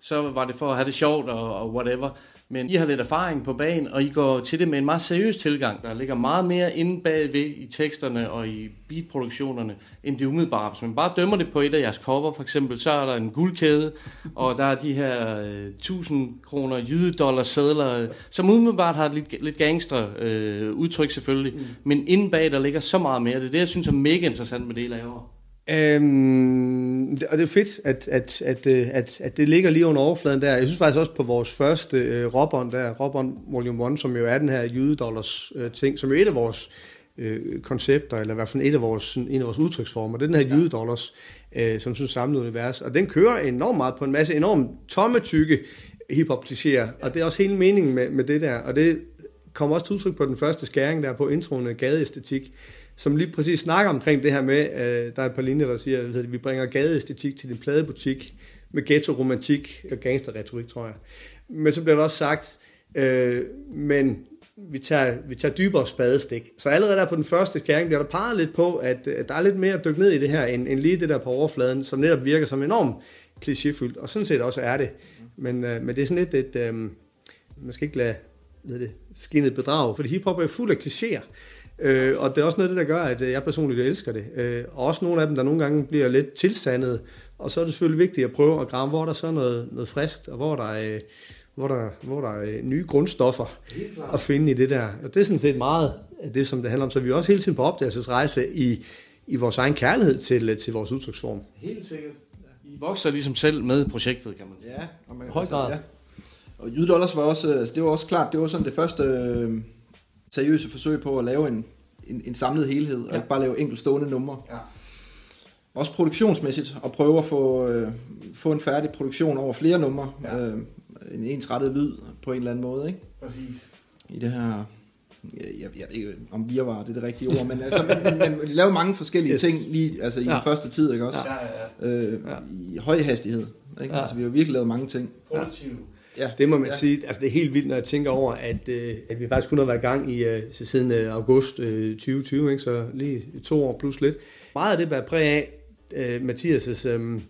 Så var det for at have det sjovt og, og whatever. Men I har lidt erfaring på banen, og I går til det med en meget seriøs tilgang. Der ligger meget mere inde bagved i teksterne og i beatproduktionerne, end det umiddelbare. Hvis man bare dømmer det på et af jeres cover, for eksempel, så er der en guldkæde, og der er de her øh, 1000 kroner jydedollar sædler, som umiddelbart har lidt, lidt gangster øh, udtryk selvfølgelig. Mm. Men inde bag, der ligger så meget mere. Det er det, jeg synes er mega interessant med det, I laver. Øhm, det- og det er fedt, at, at, at, øh, at, at det ligger lige under overfladen der. Jeg synes faktisk også på vores første øh, Robon der, Robon Volume 1, som jo er den her jydedollars øh, ting, som jo er et af vores øh, koncepter, eller i hvert fald et af vores, sådan, en af vores udtryksformer. Det er den her jydedollars, øh, som synes samlet univers. Og den kører enormt meget på en masse enormt tomme, tykke hiphop klichéer, og det er også hele meningen med, med det der. Og det kommer også til udtryk på den første skæring der på introen af gadeæstetik, som lige præcis snakker omkring det her med, øh, der er et par linjer, der siger, at vi bringer gadeæstetik til din pladebutik med ghetto-romantik og gangster-retorik, tror jeg. Men så bliver der også sagt, øh, men vi tager, vi tager dybere spadestik. Så allerede der på den første skæring bliver der peget lidt på, at, at der er lidt mere at dykke ned i det her, end, end lige det der på overfladen, som netop virker som enormt klichéfyldt, og sådan set også er det. Men, øh, men det er sådan lidt et, øh, man skal ikke lade det, skinnet bedrag, fordi hiphop er fuld af klichéer. Øh, og det er også noget af det, der gør, at øh, jeg personligt elsker det. Øh, og også nogle af dem, der nogle gange bliver lidt tilsandet. Og så er det selvfølgelig vigtigt at prøve at grave, hvor der så er noget, noget friskt, og hvor der er, øh, hvor der, hvor der er øh, nye grundstoffer at finde i det der. Og det er sådan set meget af det, som det handler om. Så vi er også hele tiden på opdagelsesrejse i, i vores egen kærlighed til, til vores udtryksform. Helt sikkert. I vokser ligesom selv med projektet, kan man sige. Ja, og man, Høj grad. ja. Og Jyde Dollars var også, altså det var også klart, det var sådan det første øh, seriøse forsøg på at lave en, en, en samlet helhed, og ikke bare lave enkeltstående numre. Ja. Også produktionsmæssigt, at prøve at få, øh, få en færdig produktion over flere numre, Ja. øh, en ensrettet lyd på en eller anden måde, ikke? Præcis. I det her, jeg, jeg, ved ikke, om virvar det er det rigtige ord, men, altså, men, men vi lavede mange forskellige Yes. ting lige altså, i ja. Ja. den første tid, ikke også? Ja, ja, ja. Øh, I høj hastighed, ikke? Ja. Ja. Altså, vi har virkelig lavet mange ting. Produktiv. Ja. Det må man ja. ja. sige. Altså, det er helt vildt, når jeg tænker over, at, øh, at vi faktisk kun har været i gang i øh, siden øh, august øh, 2020, ikke? så lige to år plus lidt. Meget af det bærer præg af øh, Mathias' øh,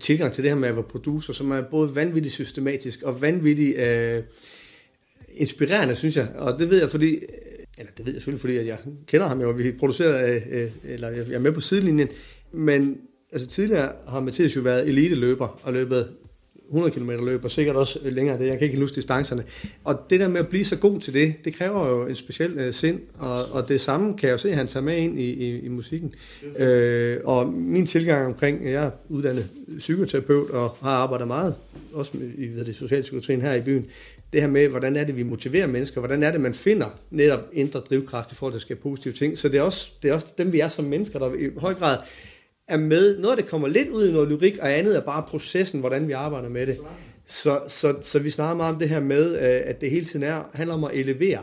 tilgang til det her med at være producer, som er både vanvittigt systematisk og vanvittigt øh, inspirerende, synes jeg. Og det ved jeg, fordi eller det ved jeg selvfølgelig, fordi at jeg kender ham jo, og vi producerer, øh, øh, eller jeg er med på sidelinjen, men altså tidligere har Mathias jo været eliteløber og løbet 100 km løb, og sikkert også længere det. Jeg kan ikke huske distancerne. Og det der med at blive så god til det, det kræver jo en speciel øh, sind, og, og det samme kan jeg jo se, at han tager med ind i, i, i musikken. Øh, og min tilgang omkring, jeg er uddannet psykoterapeut, og har arbejdet meget, også i hvad det, socialpsykiatrien her i byen, det her med, hvordan er det, vi motiverer mennesker, hvordan er det, man finder netop indre drivkraft i forhold til at skabe positive ting. Så det er også, det er også dem, vi er som mennesker, der i høj grad er med. Noget af det kommer lidt ud i noget lyrik, og andet er bare processen, hvordan vi arbejder med det. Så, så, så vi snakker meget om det her med, øh, at det hele tiden er, handler om at elevere.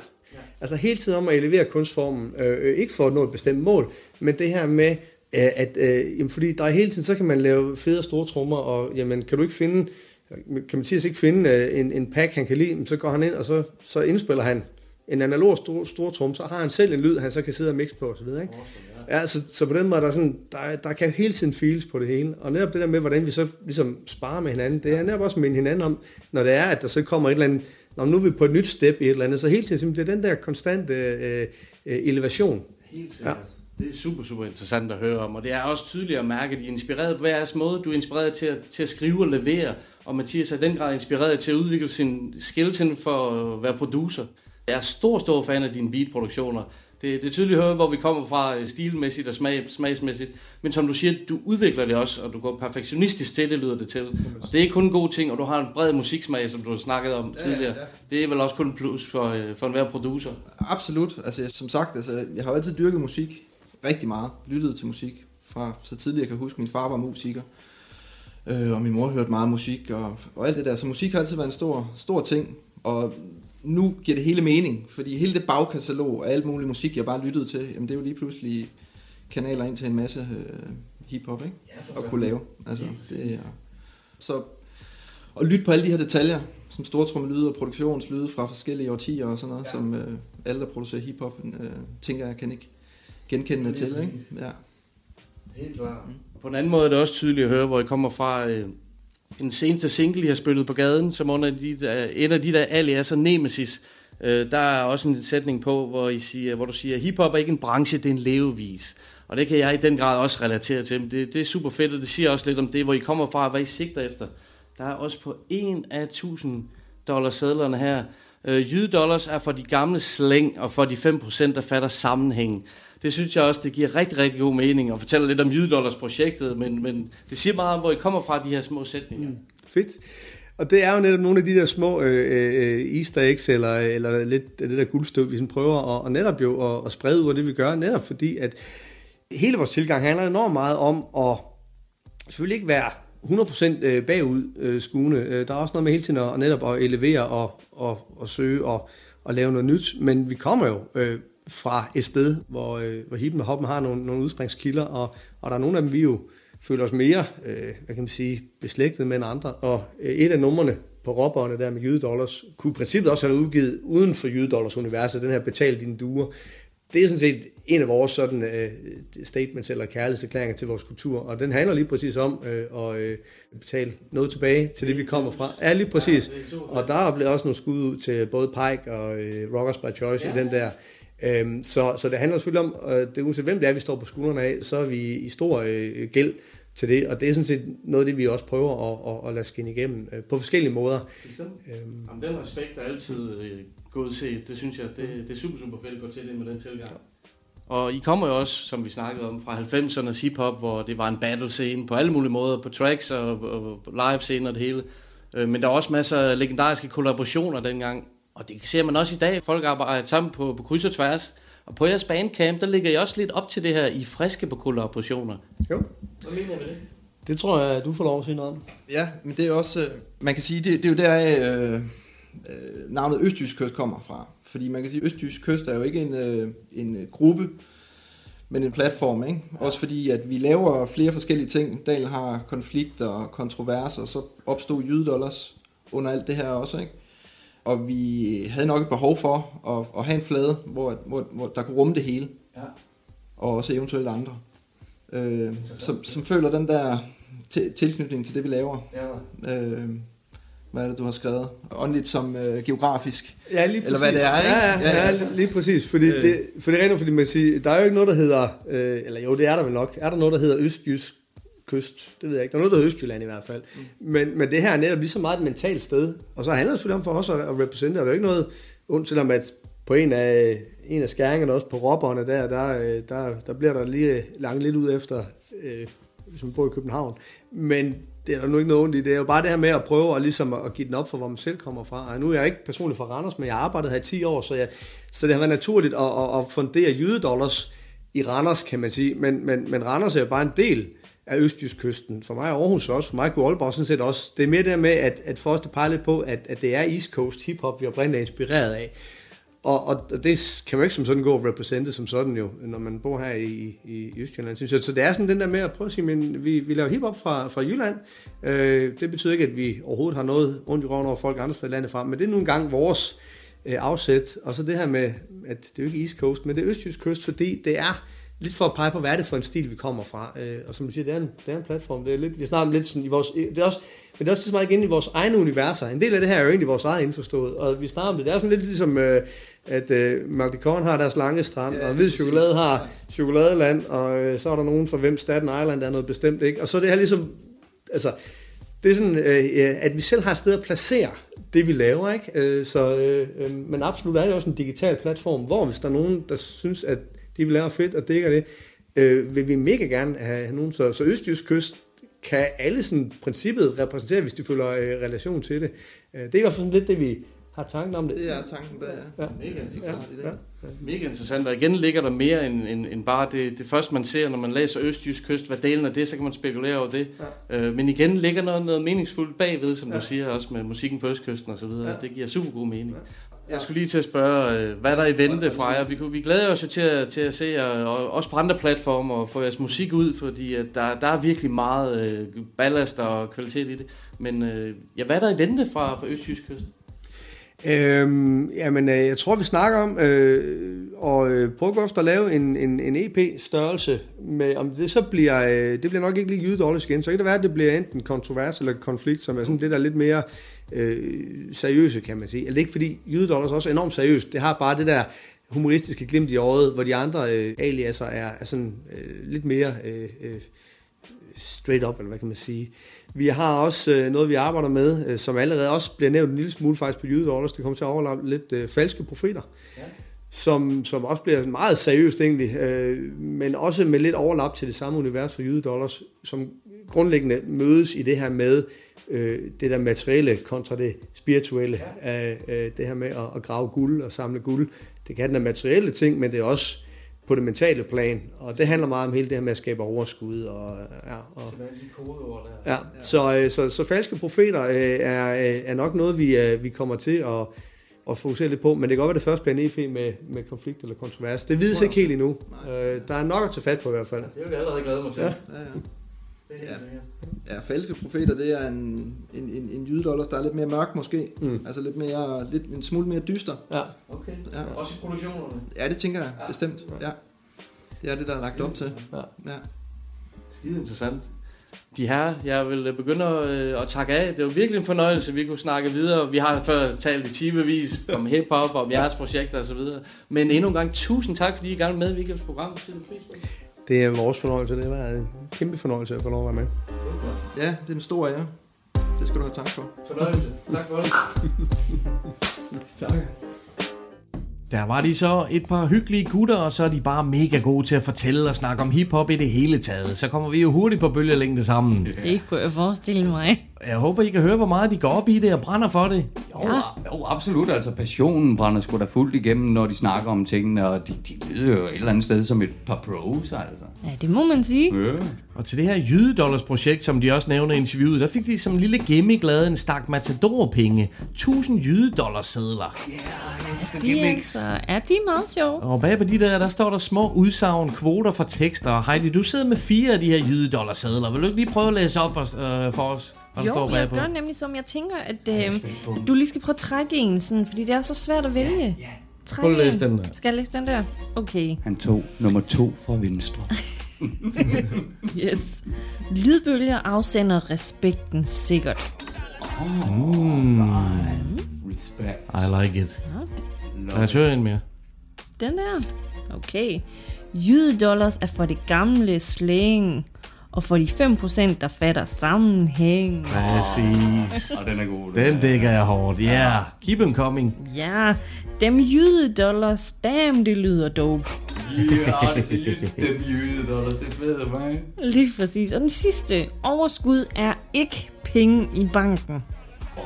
Altså hele tiden om at elevere kunstformen. Øh, ikke for at nå et bestemt mål, men det her med, øh, at øh, jamen, fordi der er hele tiden, så kan man lave fede og store trommer, og jamen, kan du ikke finde, kan man ikke finde øh, en, en pack, han kan lide, så går han ind, og så, så indspiller han en analog stor, stor trum, så har han selv en lyd, han så kan sidde og mixe på osv. Ikke? Ja, så, så på den måde, der, er sådan, der, er- der kan hele tiden feels på det hele. Og netop det der med, hvordan vi så ligesom sparer med hinanden, det er netop også med hinanden om, når det er, at der så kommer et eller andet, når nu er vi på et nyt step i et eller andet, så hele tiden, det er den der konstante øh, øh, elevation. Helt sikkert. Ja. Det er super, super interessant at høre om, og det er også tydeligt at mærke, at I er inspireret på hver jeres måde. Du er inspireret til at, til at skrive og levere, og Mathias er den grad inspireret til at udvikle sin skills for at være producer. Jeg er stor, stor fan af dine beatproduktioner. Det, det er tydeligt at høre, hvor vi kommer fra øh, stilmæssigt og smag, smagsmæssigt. Men som du siger, du udvikler det også, og du går perfektionistisk til det, lyder det til. Og det er ikke kun en god ting, og du har en bred musiksmag, som du har snakket om Ja, tidligere. ja. Det er vel også kun en plus for, øh, for enhver producer. Absolut. Altså, som sagt, altså, jeg har altid dyrket musik rigtig meget. Lyttet til musik fra så tidligt jeg kan huske. Min far var musiker, øh, og min mor hørte meget musik, og, og alt det der. Så musik har altid været en stor, stor ting, og nu giver det hele mening, fordi hele det bagkatalog af alt muligt musik, jeg bare lyttede til, jamen det er jo lige pludselig kanaler ind til en masse øh, hiphop, ikke? Ja, at kunne lave. Altså, det er, så at lytte på alle de her detaljer, som stortrommelyde og produktionslyde fra forskellige årtier og sådan noget, ja. som øh, alle, der producerer hiphop, øh, tænker jeg kan ikke genkende det til. Ikke? Ja. Helt klart. På en anden måde er det også tydeligt at høre, hvor I kommer fra. Øh, den seneste single, I har spillet på gaden, som under de der, en af de der aliaser, Nemesis, øh, der er også en sætning på, hvor, I siger, hvor du siger, hiphop er ikke en branche, det er en levevis. Og det kan jeg i den grad også relatere til. Det, det er super fedt, og det siger også lidt om det, hvor I kommer fra, og hvad I sigter efter. Der er også på en af 1000 dollars sædlerne her. Øh, jydedollars er for de gamle slæng, og for de 5%, der fatter sammenhængen. Det synes jeg også, det giver rigtig, rigtig god mening, og fortæller lidt om jydedollars projektet, men, men det siger meget om, hvor I kommer fra, de her små sætninger. Mm. Fedt. Og det er jo netop nogle af de der små øh, øh, easter eggs, eller, eller lidt af det der guldstøv, vi sådan prøver at, og netop jo at, at sprede ud af det, vi gør, netop fordi, at hele vores tilgang handler enormt meget om at selvfølgelig ikke være 100% øh, bagud øh, skuende. Øh, der er også noget med hele tiden at, at netop at elevere og, og, og søge og, og lave noget nyt, men vi kommer jo øh, fra et sted, hvor, øh, hvor hippen og hoppen har nogle, nogle udspringskilder, og, og der er nogle af dem, vi jo føler os mere, øh, hvad kan man sige, beslægtet med end andre. Og øh, et af numrene på robberne der med jydedollars, kunne i princippet også have været udgivet uden for jydedollars universet, den her betal dine duer. Det er sådan set en af vores sådan, øh, statements eller kærlighedserklæringer til vores kultur, og den handler lige præcis om øh, at øh, betale noget tilbage til det, vi kommer fra. Ja, lige præcis. Og der er blevet også nogle skud ud til både Pike og øh, Rockers by Choice ja. i den der. Øhm, så, så det handler selvfølgelig om, øh, det er uanset hvem det er, vi står på skuldrene af, så er vi i stor øh, gæld til det, og det er sådan set noget af det, vi også prøver at, at, at lade skinne igennem øh, på forskellige måder. Øhm. Jamen, den respekt er altid øh, gået til, det synes jeg, det, det er super, super fedt at gå til det med den tilgang. Og I kommer jo også, som vi snakkede om, fra 90'ernes hiphop, hvor det var en battle scene på alle mulige måder, på tracks og, og live scene og det hele. Øh, men der er også masser af legendariske kollaborationer dengang. Og det ser man også i dag. Folk arbejder sammen på, på kryds og tværs. Og på jeres bandcamp, der ligger jeg også lidt op til det her, I er friske på kollaborationer. Jo. Hvad mener med det? Det tror jeg, du får lov at sige noget om. Ja, men det er også, øh, man kan sige, det, det er jo der øh, øh, navnet Østjysk Kyst kommer fra. Fordi man kan sige, Østjysk Kyst er jo ikke en, øh, en øh, gruppe, men en platform, ikke? Også fordi, at vi laver flere forskellige ting. Dal har konflikter og kontroverser, og så opstod jydedollars under alt det her også, ikke? Og vi havde nok et behov for at, at have en flade, hvor, hvor, hvor der kunne rumme det hele. Ja. Og også eventuelt andre. Øh, som, som føler den der til, tilknytning til det, vi laver. Ja. Øh, hvad er det, du har skrevet? Åndeligt som øh, geografisk. Ja, lige præcis. Eller hvad det er, ikke? Ja, ja, ja, ja lige, lige præcis. Fordi, Øh. det, for det er rent, fordi man siger, der er jo ikke noget, der hedder, øh, eller jo, det er der vel nok, er der noget, der hedder Østjysk kyst? Det ved jeg ikke. Der er noget, der hedder Østjylland i hvert fald. Mm. Men, men det her er netop lige så meget et mentalt sted. Og så handler det selvfølgelig om for os at, at repræsentere. Der er jo ikke noget ondt til, at på en af, en af skæringerne også på robberne der, der, øh, der, der bliver der lige langt lidt ud efter, øh, hvis man bor i København. Men det er der nu ikke noget ondt i. Det er jo bare det her med at prøve at, ligesom at give den op for, hvor man selv kommer fra. Og nu er jeg ikke personligt fra Randers, men jeg har arbejdet her i 10 år, så, jeg, så det har været naturligt at, at, at fundere jydedollars i Randers, kan man sige. Men, men, men Randers er jo bare en del af Østjyskysten. For mig er Aarhus også, for mig kunne Aalborg sådan set også. Det er mere der med, at, at for os det peger lidt på, at, at det er East Coast hiphop, vi oprindeligt er inspireret af. Og, og og det kan man ikke som sådan gå og repræsentere som sådan jo, når man bor her i, i Østjylland, synes jeg. Så det er sådan den der med at prøve at sige, men vi, vi laver hiphop fra, fra Jylland. Øh, det betyder ikke, at vi overhovedet har noget rundt i røven over folk andre steder i landet fra, men det er nu engang vores øh, afsæt. Og så det her med, at det er jo ikke East Coast, men det er Østjysk Kyst, fordi det er lidt for at pege på, hvad er det for en stil, vi kommer fra. Øh, og som du siger, det er en, det er en platform. Det er lidt, vi snakker om lidt sådan i vores, det er også, men det er også så meget igen i vores egne universer. En del af det her er jo egentlig vores eget indforstået, og vi snakker om det. Det er sådan lidt ligesom, øh, at øh, Maldicorn har deres lange strand, ja, og Hvid Chokolade har chokoladeland, og øh, så er der nogen for hvem Staten Island er noget bestemt, ikke? Og så er det her ligesom, altså, det er sådan, øh, øh, at vi selv har et sted at placere det, vi laver, ikke? Øh, så, øh, øh, men absolut er det også en digital platform, hvor hvis der er nogen, der synes, at det, vi laver er fedt og dækker det, øh, vil vi mega gerne have, nogen. Så, så Østjysk Kyst kan alle sådan princippet repræsentere, hvis de føler øh, relation til det. Øh, det er i hvert fald sådan lidt det, vi har tanken om det. Det er tanken bag, ja. ja. Mega interessant. Ja, ja. Mega interessant, og igen ligger der mere end, end, end bare det, det første, man ser, når man læser Østjysk Kyst, hvad delen af det, så kan man spekulere over det. Ja. Øh, men igen ligger noget, noget meningsfuldt bagved, som ja. du siger, også med musikken på Østkysten og så videre. Ja. Det giver super god mening. Ja. Jeg skulle lige til at spørge, øh, hvad der er i vente fra jer. Vi, kunne- vi glæder os jo til at, til at se jer, og også på andre platformer, og få jeres musik ud, fordi at der, der er virkelig meget øh, ballast og kvalitet i det. Men øh, ja, hvad er der i vente fra, fra Østjysk Kyst? Øhm, jamen, øh, jeg tror, vi snakker om øh, og øh, prøve godt at lave en, en, en EP-størrelse. Med, om det så bliver, øh, det bliver nok ikke lige jydedårligt igen, så kan det være, at det bliver enten kontrovers eller konflikt, som er sådan det, der er lidt mere øh, seriøse, kan man sige. Eller er ikke fordi jydedårligt også er enormt seriøst, det har bare det der humoristiske glimt i øjet, hvor de andre øh, aliaser er, er sådan øh, lidt mere øh, øh, straight up, eller hvad kan man sige. Vi har også øh, noget, vi arbejder med, øh, som allerede også bliver nævnt en lille smule faktisk på Jyde Dollars. Det kommer til at overlappe lidt øh, falske profeter, ja. som, som også bliver meget seriøst egentlig, øh, men også med lidt overlap til det samme univers for Jyde Dollars, som grundlæggende mødes i det her med øh, det der materielle kontra det spirituelle. Ja. Øh, det her med at, at grave guld og samle guld. Det kan den af materielle ting, men det er også på det mentale plan, og det handler meget om hele det her med at skabe overskud. Og, ja, og, Ja, så, øh, så, så falske profeter øh, er, øh, er nok noget, vi, øh, vi kommer til at, at fokusere lidt på, men det kan godt være, det først bliver en EP med, med konflikt eller kontrovers. Det vides ikke helt endnu. Øh, der er nok at tage fat på i hvert fald. Det vil jeg allerede glæde mig til. Ja. Ja, ja. Ja, falske profeter, det er en, en, en, en jydedollars, der er lidt mere mørk måske. Mm. Altså lidt mere, lidt, en smule mere dyster. Ja. Okay. Ja. Også i produktionerne. Ja, det tænker jeg, bestemt. Ja. Det er det, der er lagt op til. Ja. ja. Skide interessant. De her, jeg vil begynde at, øh, at takke af. Det var virkelig en fornøjelse, vi kunne snakke videre. Vi har før talt i timevis om hiphop, om jeres projekter og så videre. Men endnu en gang, tusind tak, fordi I gerne med i weekends program. Det Det er vores fornøjelse. Det været en kæmpe fornøjelse at få lov at være med. Ja, det er en stor ære. Det skal du have tak for. Fornøjelse. Tak for det. tak. Der var de så et par hyggelige gutter, og så er de bare mega gode til at fortælle og snakke om hiphop i det hele taget. Så kommer vi jo hurtigt på bølgelængde sammen. Det kunne jeg forestille mig. Jeg håber, I kan høre, hvor meget de går op i det og brænder for det. Jo, ja. jo, absolut. Altså, passionen brænder sgu da fuldt igennem, når de snakker om tingene, og de, de lyder jo et eller andet sted som et par pros, altså. Ja, det må man sige. Ja. Og til det her jydedollars projekt, som de også nævner i interviewet, der fik de som en lille gimmick lavet en stak matador-penge. 1000 jydedollars sedler. De er, altså, ja, de er meget sjove. Og bag på de der, der står der små udsagn, kvoter for tekster. Og Heidi, du sidder med fire af de her jydedollars sedler. Vil du ikke lige prøve at læse op øh, for os? Hvad der Jo, jeg bagpå? gør nemlig som, jeg tænker, at øh, du lige skal prøve at trække en, sådan, fordi det er så svært at vælge. Ja, Træk Prøv at læse en. den der. Skal jeg læse den der? Okay. Han tog nummer to fra venstre. Yes. Lydbølger afsender respekten sikkert. Mm. Respect. I like it. Lad os høre en mere. Den der. Okay. Jydedollars er for det gamle slang, og for de 5% der fatter sammenhæng. Præcis. Og den er god. Den dækker jeg hårdt. Ja, yeah. keep them coming. Ja, dem jydedollars, damn, det lyder dope. Ja, det er dem jyde, dollars, det er fedt, man. Lige præcis. Og den sidste, overskud er ikke penge i banken.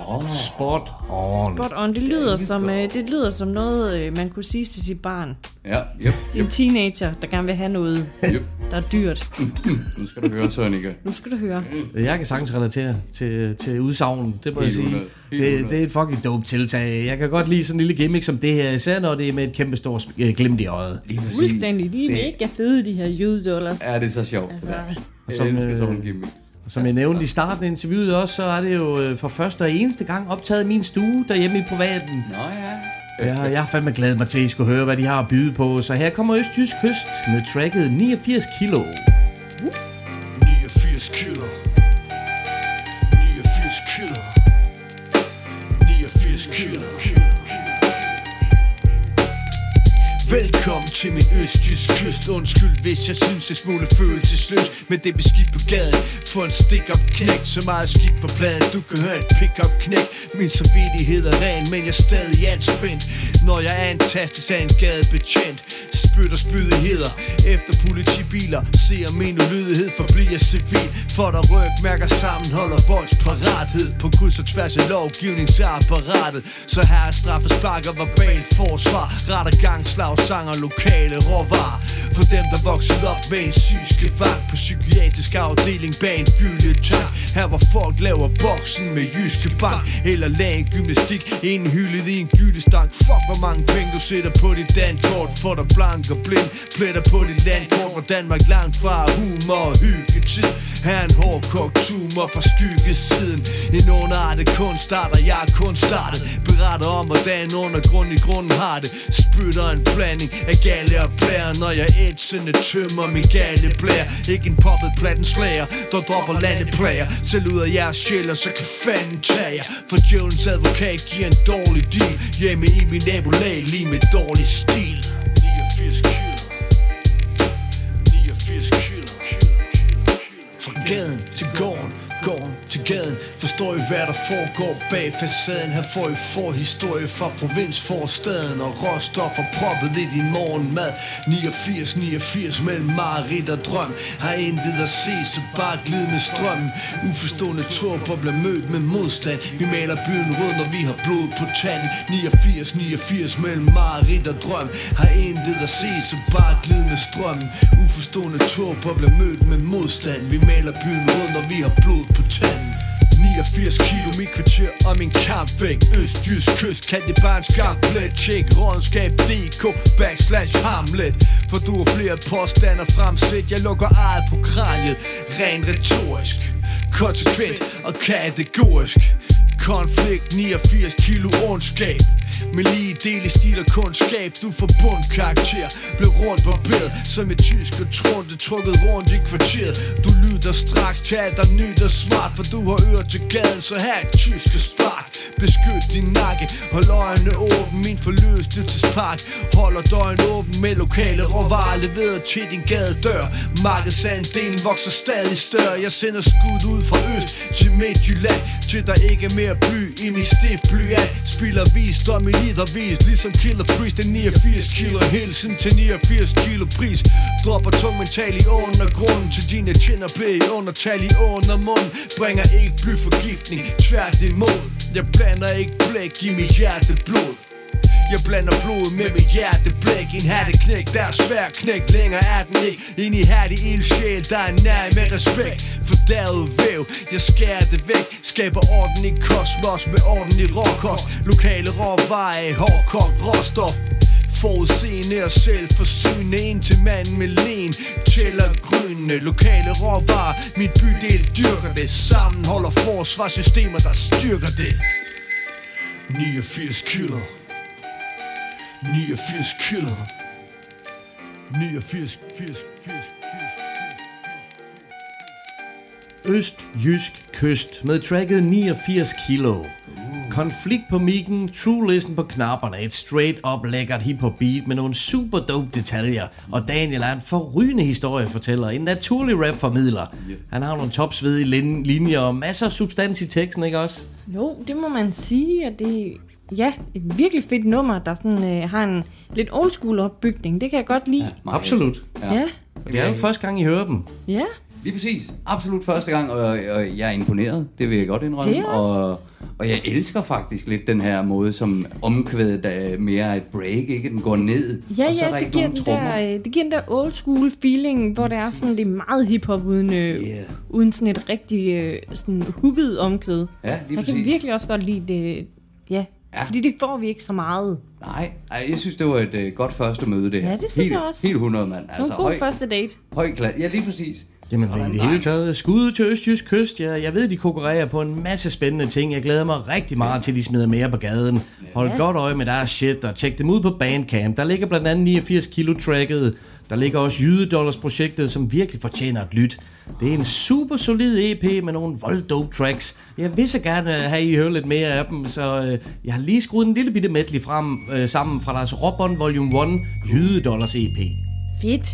Oh, spot on. Spot on. Det lyder som, øh, det lyder som noget, øh, man kunne sige til sit barn. Ja, yep, Sin yep. teenager, der gerne vil have noget, Yep. der er dyrt. Nu skal du høre, Sønneke. Nu skal du høre. Jeg kan sagtens relatere til, til udsagnen, det må jeg Helt sige. hundrede. Helt Det, det er et fucking dope tiltag. Jeg kan godt lide sådan en lille gimmick som det her, især når det er med et kæmpe stort øh, glimt i øjet. Fuldstændig. De er Det- mega fede, de her jydedollars. Ja, det er så sjovt. Altså, Jeg som, elsker øh, sådan en gimmick. Som jeg nævnte i starten af interviewet også, så er det jo øh, for første og eneste gang optaget i min stue derhjemme i privaten. Nå ja. Ja, jeg har fandme glædet mig til, at I skulle høre, hvad de har at byde på. Så her kommer Østjysk Kyst med tracket 89 kilo. Velkommen til min østjysk kyst. Undskyld hvis jeg synes det smule følelsesløs Men det er beskidt på gaden. For en stick-up knæk Så meget skidt på pladen. Du kan høre et pick-up knæk. Min samvittighed er ren Men jeg er stadig anspændt. Når jeg antastes af en gadebetjent Spytter spydigheder Efter politibiler Ser min ulydighed Forbliver civil. For der rygmærker sammenhold og voldsparathed. På kryds og tværs af lovgivningsapparatet Så her er straffe sparker verbal forsvar. Ret og gang, slag, sang og lokale råvarer. For dem der voksede op med en syg vagt På psykiatrisk afdeling bag en gylde tank. Her hvor folk laver boksen med jyske bank Eller lagen gymnastik. Indhyllet i en gyldestank Fuck hvor mange penge du sætter på dit dankort. For dig blank og blind Pletter på dit landkort Hvor Danmark langt fra humor og hyggetid. Her er en hårdkogt tumor fra skyggesiden. En underartet kun starter, jeg er kun startet. Beretter om hvordan undergrund i grunden har det. Spytter en blanding af gale og blære Når jeg ætsende tømmer min gale blære Ikke en poppet platten slager Der dropper landeplager Selv ud af jeres sjæl og så kan fanden tage jer. For djævelens advokat giver en dårlig deal. Hjemme i min nabolag lige med dårlig stil. Fra gaden til gården, gården til gaden. Forstår I hvad der foregår bag facaden? Her får I forhistorie fra provinsforstaden Og råstoffer proppet i din morgenmad. 89, 89 mellem mareridt og drøm. Har intet at se, så bare glid med strømmen. Uforstående turper bliver mødt med modstand. Vi maler byen rød, når vi har blod på tanden. 89, 89 mellem mareridt og drøm. Har intet at se, så bare glid med strømmen. Uforstående turper bliver mødt med modstand. Vi maler byen rød, når vi har blod på tanden. 89 kilo mit kvarter og min kampvægt. Østjysk kyst, kan det bare en skamplet Tjek rådenskab.dk backslash hamlet. For du har flere påstander fremsæt Jeg lukker ejet på kraniet. Ren retorisk Konsekvent og kategorisk. Konflikt 89 kilo ondskab. Med lige del i stil og kundskab Du får bundkarakter Blev rundt barberet Som et tysk og trunde Trukket rundt i kvarteret. Du lyder straks til alt der nyt og smart For du har ører til gaden Så her et tysk spark. Beskyt din nakke Hold øjnene åben Min spark. Holder døren åben med lokale råvarer Leveret til din gadedør. Markedsandelen vokser stadig større Jeg sender skud ud fra øst til Midtjylland. Til der ikke er mere by i min stift blyant Spiller visdom i litervis Ligesom Killer Priest er 89 kilo. Hilsen til 89 kilo pris. Dropper tung mental i undergrunden Til dine tjener blev under tal i under mund Bringer ikke blyforgiftning Tvært imod Jeg blander ikke blæk i mit hjerte blod jeg blander blod med mit hjerteblik En hatteknæk, der er svær knæk. Længere er den ikke. En ihærdig ildsjæl, der er nær med respekt. For derud væv, jeg skærer det væk. Skaber orden i kosmos med ordentlig råkost. Lokale råvarer, hårdkogt råstof. Forudseende og selvforsynende. Ind til manden med len Tæller grønne, lokale råvarer Mit bydel dyrker det. Sammenholder forsvarssystemer, der styrker det. 89 kilo. 89 kilo 89 kilo Østjysk kyst med tracket 89 kilo. Konflikt på mikken, true listen på knapperne, et straight up lækkert hiphop beat med nogle super dope detaljer. Og Daniel er en forrygende historiefortæller, en naturlig rap formidler. Han har nogle topsvedige lin- linjer og masser af substans i teksten, ikke også? Jo, det må man sige, at det ja, et virkelig fedt nummer, der sådan, øh, har en lidt old school opbygning. Det kan jeg godt lide. Ja, Absolut. Ja. Og det er jo første gang, I hører dem. ja. Lige præcis. Absolut første gang, og, og jeg er imponeret. Det vil jeg godt indrømme. Det er også. Og, og jeg elsker faktisk lidt den her måde, som omkvædet er mere er et break, ikke? Den går ned, Ja, og så er ja, der det ikke giver, nogen den trommer. der, øh, det giver den der old school feeling, hvor det er sådan, det er meget hiphop uden, øh, Yeah. uden sådan et rigtig øh, sådan hooket omkvæd. Ja, lige Jeg kan præcis. virkelig også godt lide det, ja, ja. fordi det får vi ikke så meget. Nej, ej, jeg synes, det var et øh, godt første møde, det her. Ja, det synes helt, jeg også. Helt 100, mand. Det var en god første date. Høj klasse. Ja, lige præcis. Jamen, i det hele taget, skud til Østjysk Kyst. Jeg, jeg ved, de konkurrerer på en masse spændende ting. Jeg glæder mig rigtig meget til, at de smider mere på gaden. Hold Ja. godt øje med deres shit, og tjek dem ud på Bandcamp. Der ligger blandt andet 89 kilo tracket. Der ligger også Jydedollars projektet, som virkelig fortjener et lyt. Det er en super solid EP med nogle volddope tracks. Jeg vil så gerne have, I hører lidt mere af dem, så øh, jeg har lige skruet en lille bitte medley frem, øh, sammen fra deres Robon Volume 1 Jydedollars EP. Fedt.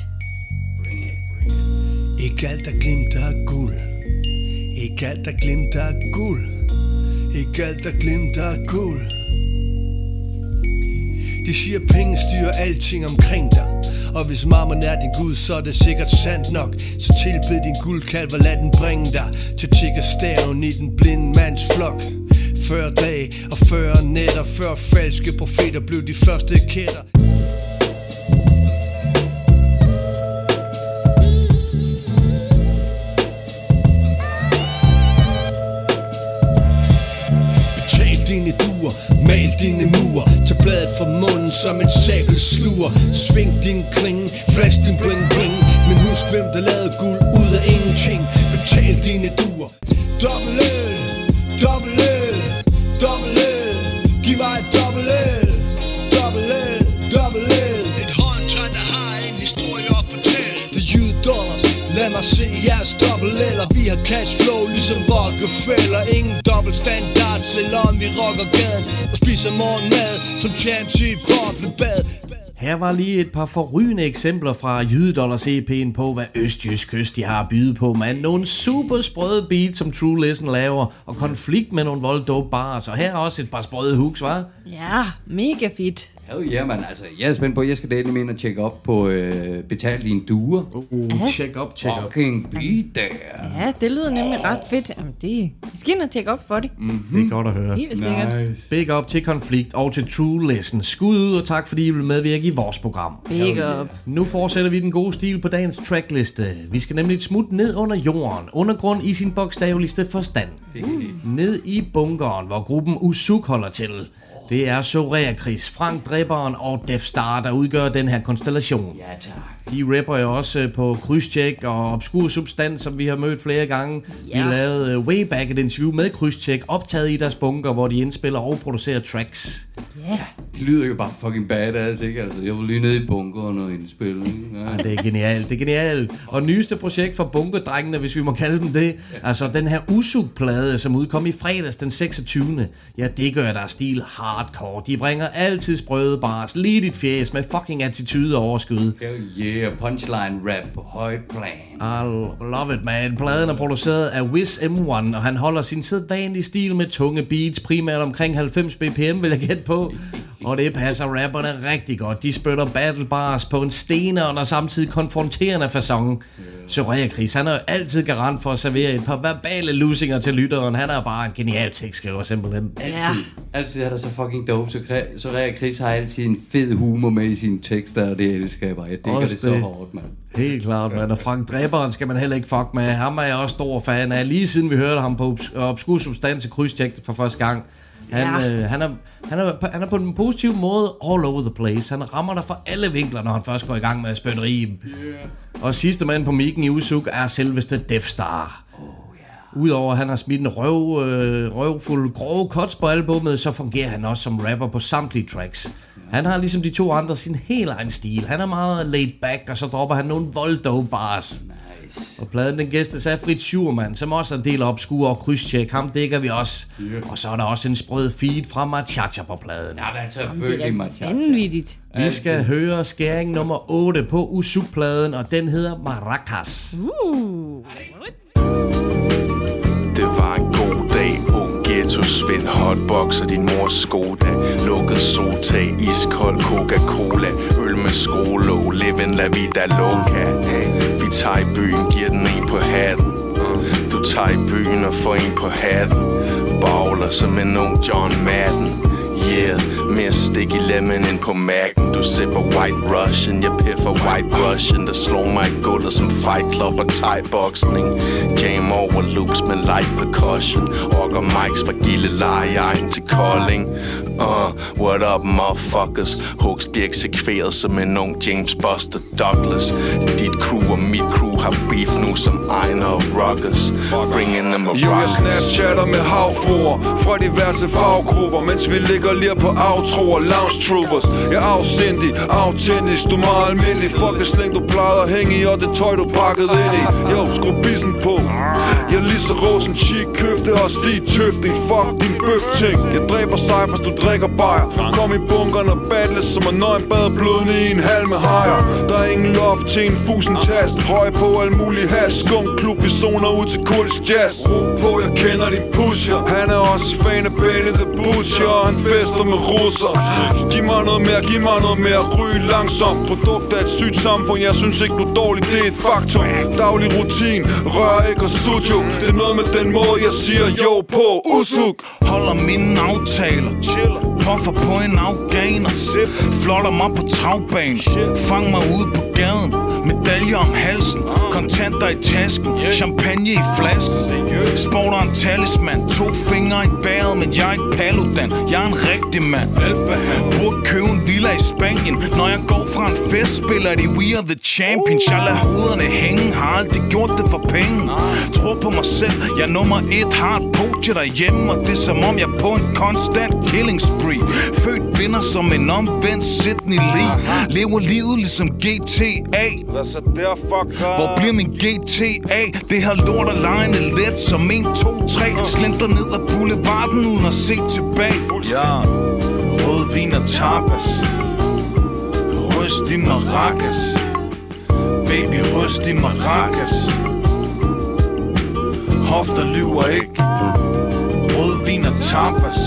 Ikke alt der glimter er guld Ikke alt der glimter er guld Ikke alt der glimter er guld De siger penge styrer alting omkring dig og hvis mammon er din gud, så er det sikkert sandt nok. Så tilbed din guldkalv og lad den bringe dig Til tiggerstaven i den blinde mands flok. 40 dage og 40 nætter Før falske profeter blev de første kætter. Betal mal dine murer Tag bladet fra munden som en sabel sluer Sving din klinge, flash din bling bling. Men husk hvem der lavede guld ud af ingenting. Betal dine duer. Dobbelt L, dobbelt lad mig se jeres dobbelt L'er Vi har cash flow ligesom Rockefeller Ingen dobbelt standard, selvom vi rocker gaden Og spiser morgenmad som champs i boblebad Her var lige et par forrygende eksempler fra Jydedollars EP'en på, hvad Østjysk Kyst de har at byde på, man. Nogle super sprøde beats, som True Listen laver, og konflikt med nogle volddope bars. Og her er også et par sprøde hooks, var? Ja, mega fedt. Hell yeah, man. Altså, jeg er spændt på, jeg skal dele ind og tjekke op på øh, Betal Dine Duer. Uh, check up, check up. Fucking beat der. Ja, det lyder nemlig ret fedt. Jamen, det, vi skal ind og tjekke op for det. Mm-hmm. Det er godt at høre. Helt sikkert. Big up til Konflikt og til True Listen. Skud ud, og tak fordi I vil medvirke i vores program. Big up. Nu fortsætter vi den gode stil på dagens trackliste. Vi skal nemlig et smut ned under jorden. Undergrund i sin bogstaveligste forstand. Ned i bunkeren, hvor gruppen Usuk holder til. Det er Soraya Chris, Frank Dræberen og Def Star, der udgør den her konstellation. Ja, tak. De rapper jo også øh, på krydstjek og obskur substans, som vi har mødt flere gange. Ja. Vi lavede uh, way back et interview med krydstjek, optaget i deres bunker, hvor de indspiller og producerer tracks. Ja. lyder jo bare fucking badass, ikke? Altså, jeg var lige nede i bunkeren og indspille, ikke? Ja, det er genialt, det er genialt. Og nyeste projekt for bunkerdrengene, hvis vi må kalde dem det, altså den her Usuk-plade, som udkom i fredags den 26. Ja, det gør der stil hardcore. De bringer altid sprøde bars, lige dit fjes med fucking attitude og overskud. Hell yeah, punchline rap på højt plan. I love it, man. Pladen er produceret af Wiz M1, og han holder sin sædvanlige stil med tunge beats, primært omkring 90 bpm, vil jeg gætte på. Og det passer rapperne rigtig godt. De spytter battle bars på en steneren og samtidig konfronterende façon. Soraya Chris, han er jo altid garant for at servere et par verbale lusinger til lytteren. Han er bare en genial tekstskriver, simpelthen. Altid. Altid er der så fucking dope. Så, Rea Chris har altid en fed humor med i sine tekster, og det elsker jeg bare. Jeg digger Også det så det. hårdt, mand. Helt klart, mand. Og Frank Dræberen skal man heller ikke fuck med. Ham er jeg også stor fan af. Lige siden vi hørte ham på Obs- Obskur Substans i krydstjek for første gang. Han, Ja. øh, han, er, han, er, han er på den positive måde all over the place. Han rammer dig fra alle vinkler, når han først går i gang med at spytte rim. Yeah. Og sidste mand på mikken i Usuk er selveste Death Star. Udover at han har smidt en røv, øh, røvfuld grove cuts på albummet, så fungerer han også som rapper på samtlige tracks. Han har ligesom de to andre sin helt egen stil. Han er meget laid back, og så dropper han nogle volddope bars. Nice. Og pladen den gæstes af Fritz Schurman, som også er en del af Obskur og krydstjek. Ham dækker vi også. Yeah. Og så er der også en sprød feed fra Machacha på pladen. Ja, men Det selvfølgelig, er Mathias. vanvittigt. Vi skal høre skæring nummer 8 på Usuk-pladen, og den hedder Maracas. Uh. Det var en god dag, ung ghetto. Spænd Hotbox og din mors Skoda Lukket soltag, iskold Coca-Cola Øl med skolo, living la vida loca. Vi tager i byen, giver den en på hatten. Du tager i byen og får en på hatten. Bagler som en ung John Madden. Yeah, mere stik i lemon end på Mac'en. Du sipper White Russian, jeg piffer White Russian Der slår mig i gulvet som Fight Club og thai boxing. Jam over loops med light percussion. Rocker mics fra Gilleleje egen til Kolding Uh, what up motherfuckers? Hooks bliver eksekveret som en ung James Buster Douglas. Dit crew og mit crew har beef nu som Ejner og Ruggers. Bringing them a Jo, jeg rockers snapchatter med havfruer Fra diverse faggrupper Mens vi ligger lige på og lounge troopers Jeg er afsindig, autentisk. Du er meget almindelig. Fuck det slæng du plejede at hænge i Og det tøj du pakket ind i. Jo, skru bissen på. Jeg er lige så som chic køfte Og stig tøfting Fuck din bøf ting. Jeg dræber hvis du drikker bajer. Kom i bunkeren og battle Som er nøgen bad blødende i en halv med hajer. Der er ingen loft til en fusen tast. Høj på al mulig has. Skum klub, vi zoner ud til kurdisk jazz. Ro på, jeg kender din pusher. Han er også fan af Benny the Butcher. Og han fester med russer. Giv mig noget mere, giv mig noget mere. Ryg langsomt. Produkt af et sygt samfund. Jeg synes ikke du er dårlig, det er et faktum. Daglig rutin, rør ikke og sujo Det er noget med den måde jeg siger jo på. Usuk. Holder mine aftaler Chiller Puffer på en afghaner. Flotter mig på travbanen. Fang mig ude på gaden. Medaljer om halsen. Kontanter i tasken. Champagne i flasken. Sporter en talisman. To fingre i vejret Men jeg er ikke paludan. Jeg er en rigtig mand. Burde købe en villa i Spanien. Når jeg går fra en fest Spiller de We Are The Champions Jeg lader hovederne hænge. Har aldrig gjort det for penge. Tror på mig selv. Jeg er nummer et. Har et podie derhjemme Og det er som om jeg er på en konstant killing spree. Født vinder som en omvendt Sydney Lee. Lever livet ligesom GTA Hvad så der, fuck Hvor bliver min GTA? Det her lort er lejende let som 1, 2, 3 Slenter ned ad boulevarden uden at se tilbage. Ja, rødvin og tapas. Ryst i maracas. Baby, ryst i maracas. Hofter lyver ikke. Rødvin og tapas.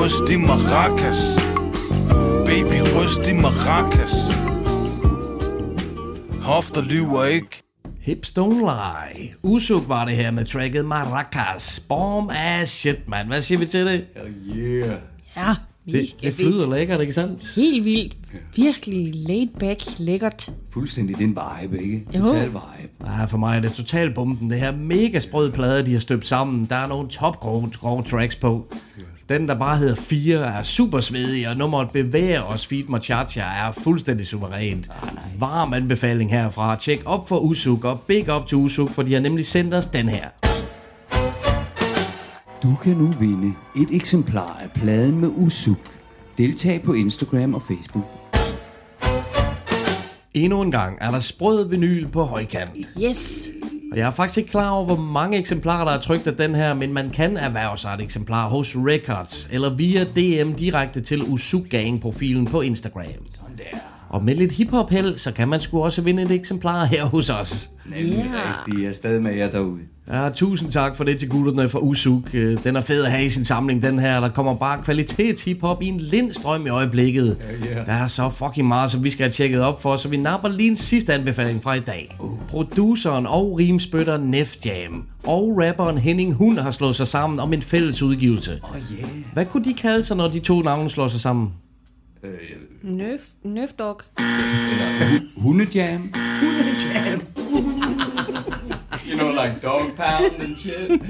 Ryst i maracas. Baby, ryst i maracas Hofter lyver ikke Hips don't lie. Usuk var det her med tracket Maracas. Bomb ass shit, man. Hvad siger vi til det? Oh yeah. Ja, Det, det flyder lækkert, ikke sandt? Helt vildt. Virkelig laid back, lækkert. Fuldstændig din vibe, ikke? Jo. Total vibe. Ja, for mig er det total bomben. Det her mega sprøde plade, de har støbt sammen. Der er nogle top grove, grove tracks på. Den, der bare hedder 4, er super svedig, og nummeret Bevæger os Feed Machacha er fuldstændig suverænt. Varm anbefaling herfra. Tjek op for Usuk, og big up til Usuk, for de har nemlig sendt os den her. Du kan nu vinde et eksemplar af pladen med Usuk. Deltag på Instagram og Facebook. Endnu en gang er der sprød vinyl på højkant. Yes. Og jeg er faktisk ikke klar over, hvor mange eksemplarer, der er trykt af den her, men man kan erhverve sig et eksemplar hos Records, eller via DM direkte til Usugang-profilen på Instagram. Sådan der. Og med lidt hiphop held, så kan man sgu også vinde et eksemplar her hos os. Nemlig rigtigt. Jeg er stadig med jer derude. Ja, tusind tak for det til gutterne fra Usuk. Øh, Den er fed at have i sin samling, den her. Der kommer bare kvalitets hiphop i en lindstrøm i øjeblikket. Ja, ja. Der er så fucking meget, som vi skal have tjekket op for, så vi napper lige en sidste anbefaling fra i dag. Uh. Produceren og rimspytter Nef Jam og rapperen Henning Hund har slået sig sammen om en fælles udgivelse. Oh yeah. Hvad kunne de kalde sig, når de to navne slår sig sammen? Nøf, nøfdog. Hundejam. Hundejam. You know, like dog pound and shit.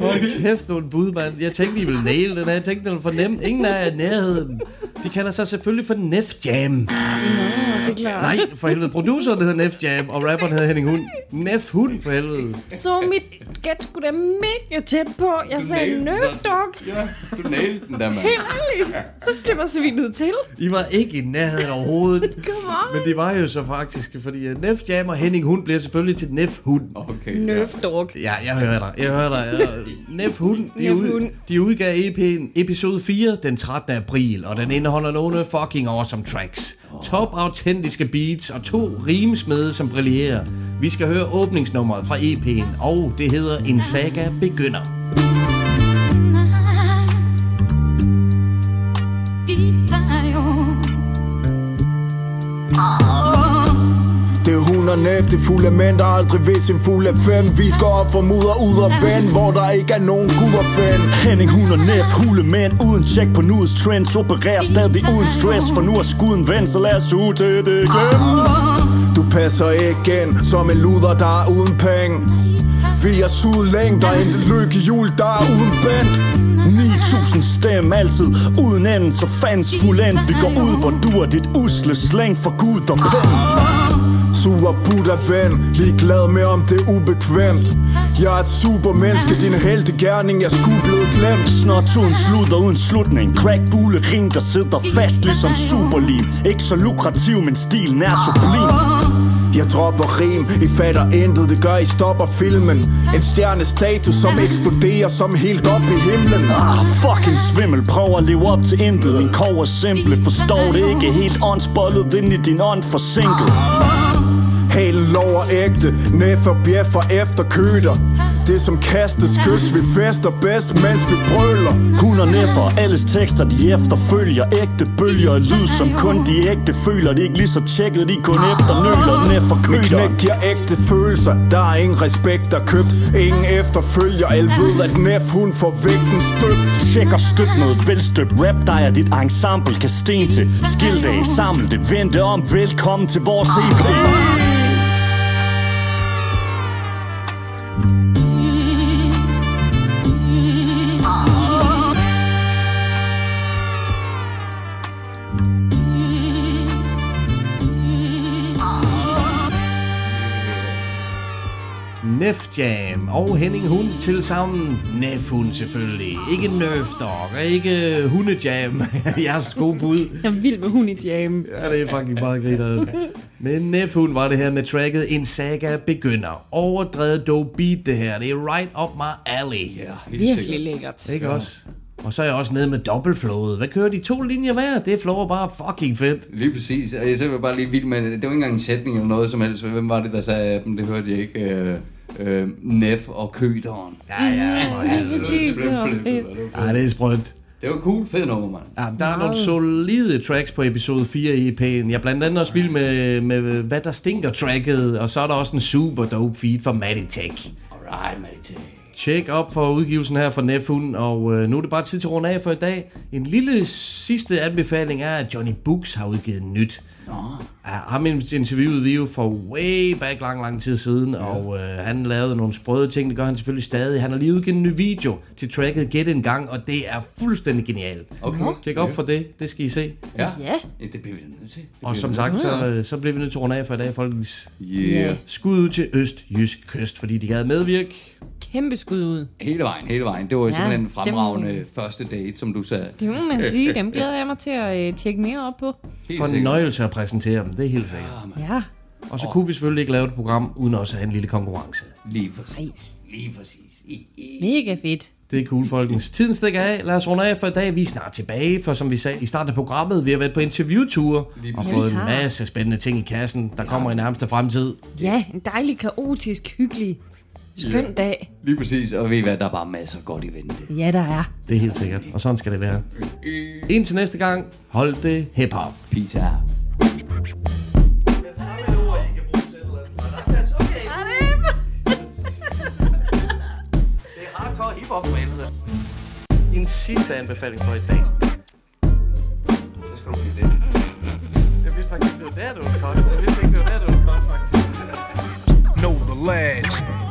Hold kæft, nogle bud, mand. Jeg tænkte, I ville nail den her. Jeg tænkte, den var for nem. Ingen af jer er i nærheden. De kalder sig selvfølgelig for Nef Jam. Nå, det er klart. Nej, for helvede. Produceren hedder Nef Jam, og rapperen hedder Henning Hund. Nef Hund, for helvede. Så mit gæt skulle da mega tæt på. Jeg Du sagde den, nøfdog. Ja, du nailede den der, mand. Helt ærligt. Så det var svinet til. I var ikke i nærheden overhovedet. Come on. Men det var jo så faktisk, fordi uh, Nef Jam og Henning Hund bliver selvfølgelig til Nef Hund. Okay. Nøfdog. Ja, jeg hører dig. Jeg hører dig. Nef Hund, de, Nef ud, de udgav EP'en episode 4 den 13. april, og den indeholder nogle fucking awesome tracks. Top autentiske beats og to rimsmede, som brillerer. Vi skal høre åbningsnummeret fra EP'en, og det hedder En Saga Begynder. Det næft, det fulde mænd, der aldrig ved sin fulde fem. Vi skal op for mudder ud og vand, hvor der ikke er nogen gud at finde Henning, hun og næf, hule mænd Uden tjek på nuets trends Opererer stadig uden stress For nu er skuden vendt, så lad os uge til det. Igen Du passer ikke ind som en luder, der er uden penge. Vi er suget længe, der er en lykkehjul, der er uden band 9000 stem altid uden enden Så fans fuldendt Vi går ud, hvor du er dit usle slæng For Gud og pen Super Buddha ven, ligeglad med om det er ubekvemt. Jeg er et supermenneske, din heltegærning er sgu blevet glemt Snart uden slutter uden slutning. Crack bule ring der sidder fast ligesom superlim. Ikke så lukrativ, men stilen er sublim. Jeg dropper rim, I fatter intet, det gør I stopper filmen. En stjernestatus, som eksploderer som helt op i himlen. Ah, fucking svimmel. Prøv at leve op til intet. Min kov er simple. Forstår det ikke. Helt åndsbollet ind i din ånd forsinket Halen lover ægte, næf og bjeffer efter køder. Det som kastes kys, vi fester bedst, mens vi brøler. Hun og neffer, alles tekster de efterfølger. Ægte bølger og lyd som kun de ægte føler. De er ikke lige så tjekket, de kun efter nøler Neffer Mit knæk giver ægte følelser. Der er ingen respekt, der er købt. Ingen efterfølger. Alle ved, at næf hun får vægten støbt. Tjek og støt noget velstøbt rap dig er dit ensemble kan sten til. Skil dig, samle det, vente om. Velkommen til vores EP Nef Jam og Henning Hund til sammen. Nef Hund selvfølgelig. Ikke Nerf Dog og ikke Hundejam. Jeres gode bud. Jeg er vild med hun i jam. Ja, det er fucking bare griner. Men Nef Hund var det her med tracket En Saga Begynder. Overdrevet dope beat det her. Det er right up my alley. Ja, Virkelig lækkert. Ikke også? Og så er jeg også nede med dobbeltflowet. Hvad kører de to linjer hver? Det flower bare fucking fedt. Lige præcis. Jeg var bare lige vild med det. Det var ikke engang en sætning eller noget som helst. Hvem var det, der sagde dem? Det hørte jeg ikke. Øh, Nef og køderen. Ja, ja. Mm, det er præcis, det var fedt. Det er sprødt. Det var cool. Fed nummer, mand. Ja, der er nogle solide tracks på episode 4 i EP'en. Jeg er blandt andet også vild med, med hvad der stinker tracket, og så er der også en super dope feed fra Meditech. Alright, Meditech. Tjek op for udgivelsen her fra Nefun, og øh, nu er det bare tid til at runde af for i dag. En lille sidste anbefaling er, at Johnny Books har udgivet nyt. Nå. Ja, ham interviewede vi jo for way back lang, lang tid siden, ja. og øh, han lavede nogle sprøde ting, det gør han selvfølgelig stadig. Han har lige udgivet en ny video til tracket Get en gang, og det er fuldstændig genialt. Okay. Tjek op for det, det skal I se. Ja. Ja. ja det bliver vi nødt til. Og som sagt, så, øh, så bliver vi nødt til at runde af for i dag, folkens. Yeah. Skud ud til Øst Jysk Kyst, fordi de gad medvirke. Kæmpe skud ud. Hele vejen, hele vejen. Det var jo Ja, simpelthen en fremragende dem- første date, som du sagde. Det må man sige. Dem glæder jeg mig til at øh, tjekke mere op på. Fornøjelse at præsentere dem, det er helt sikkert. Ja. Og så kunne vi selvfølgelig ikke lave et program, uden også at have en lille konkurrence. Lige præcis. Lige præcis. Mega fedt. Det er cool, folkens. Tiden stikker af. Lad os runde af for i dag. Vi er snart tilbage, for som vi sagde i starten af programmet, vi har været på interviewture og fået en Ja, masse spændende ting i kassen, der kommer i nærmeste fremtid. Ja, en dejlig, kaotisk, hyggelig, Skøn ja. dag. Lige præcis, og ved I hvad, der er bare masser godt i vente. Ja, der er. Det er helt sikkert, og sådan skal det være. Indtil næste gang, hold det hip-hop. Peace out. hiphop for helvede. En sidste anbefaling for i dag. Så skal du blive det. Jeg vidste faktisk ikke, det var der, du var kold. Jeg vidste ikke, det var der, du var kold, faktisk. Know the ledge.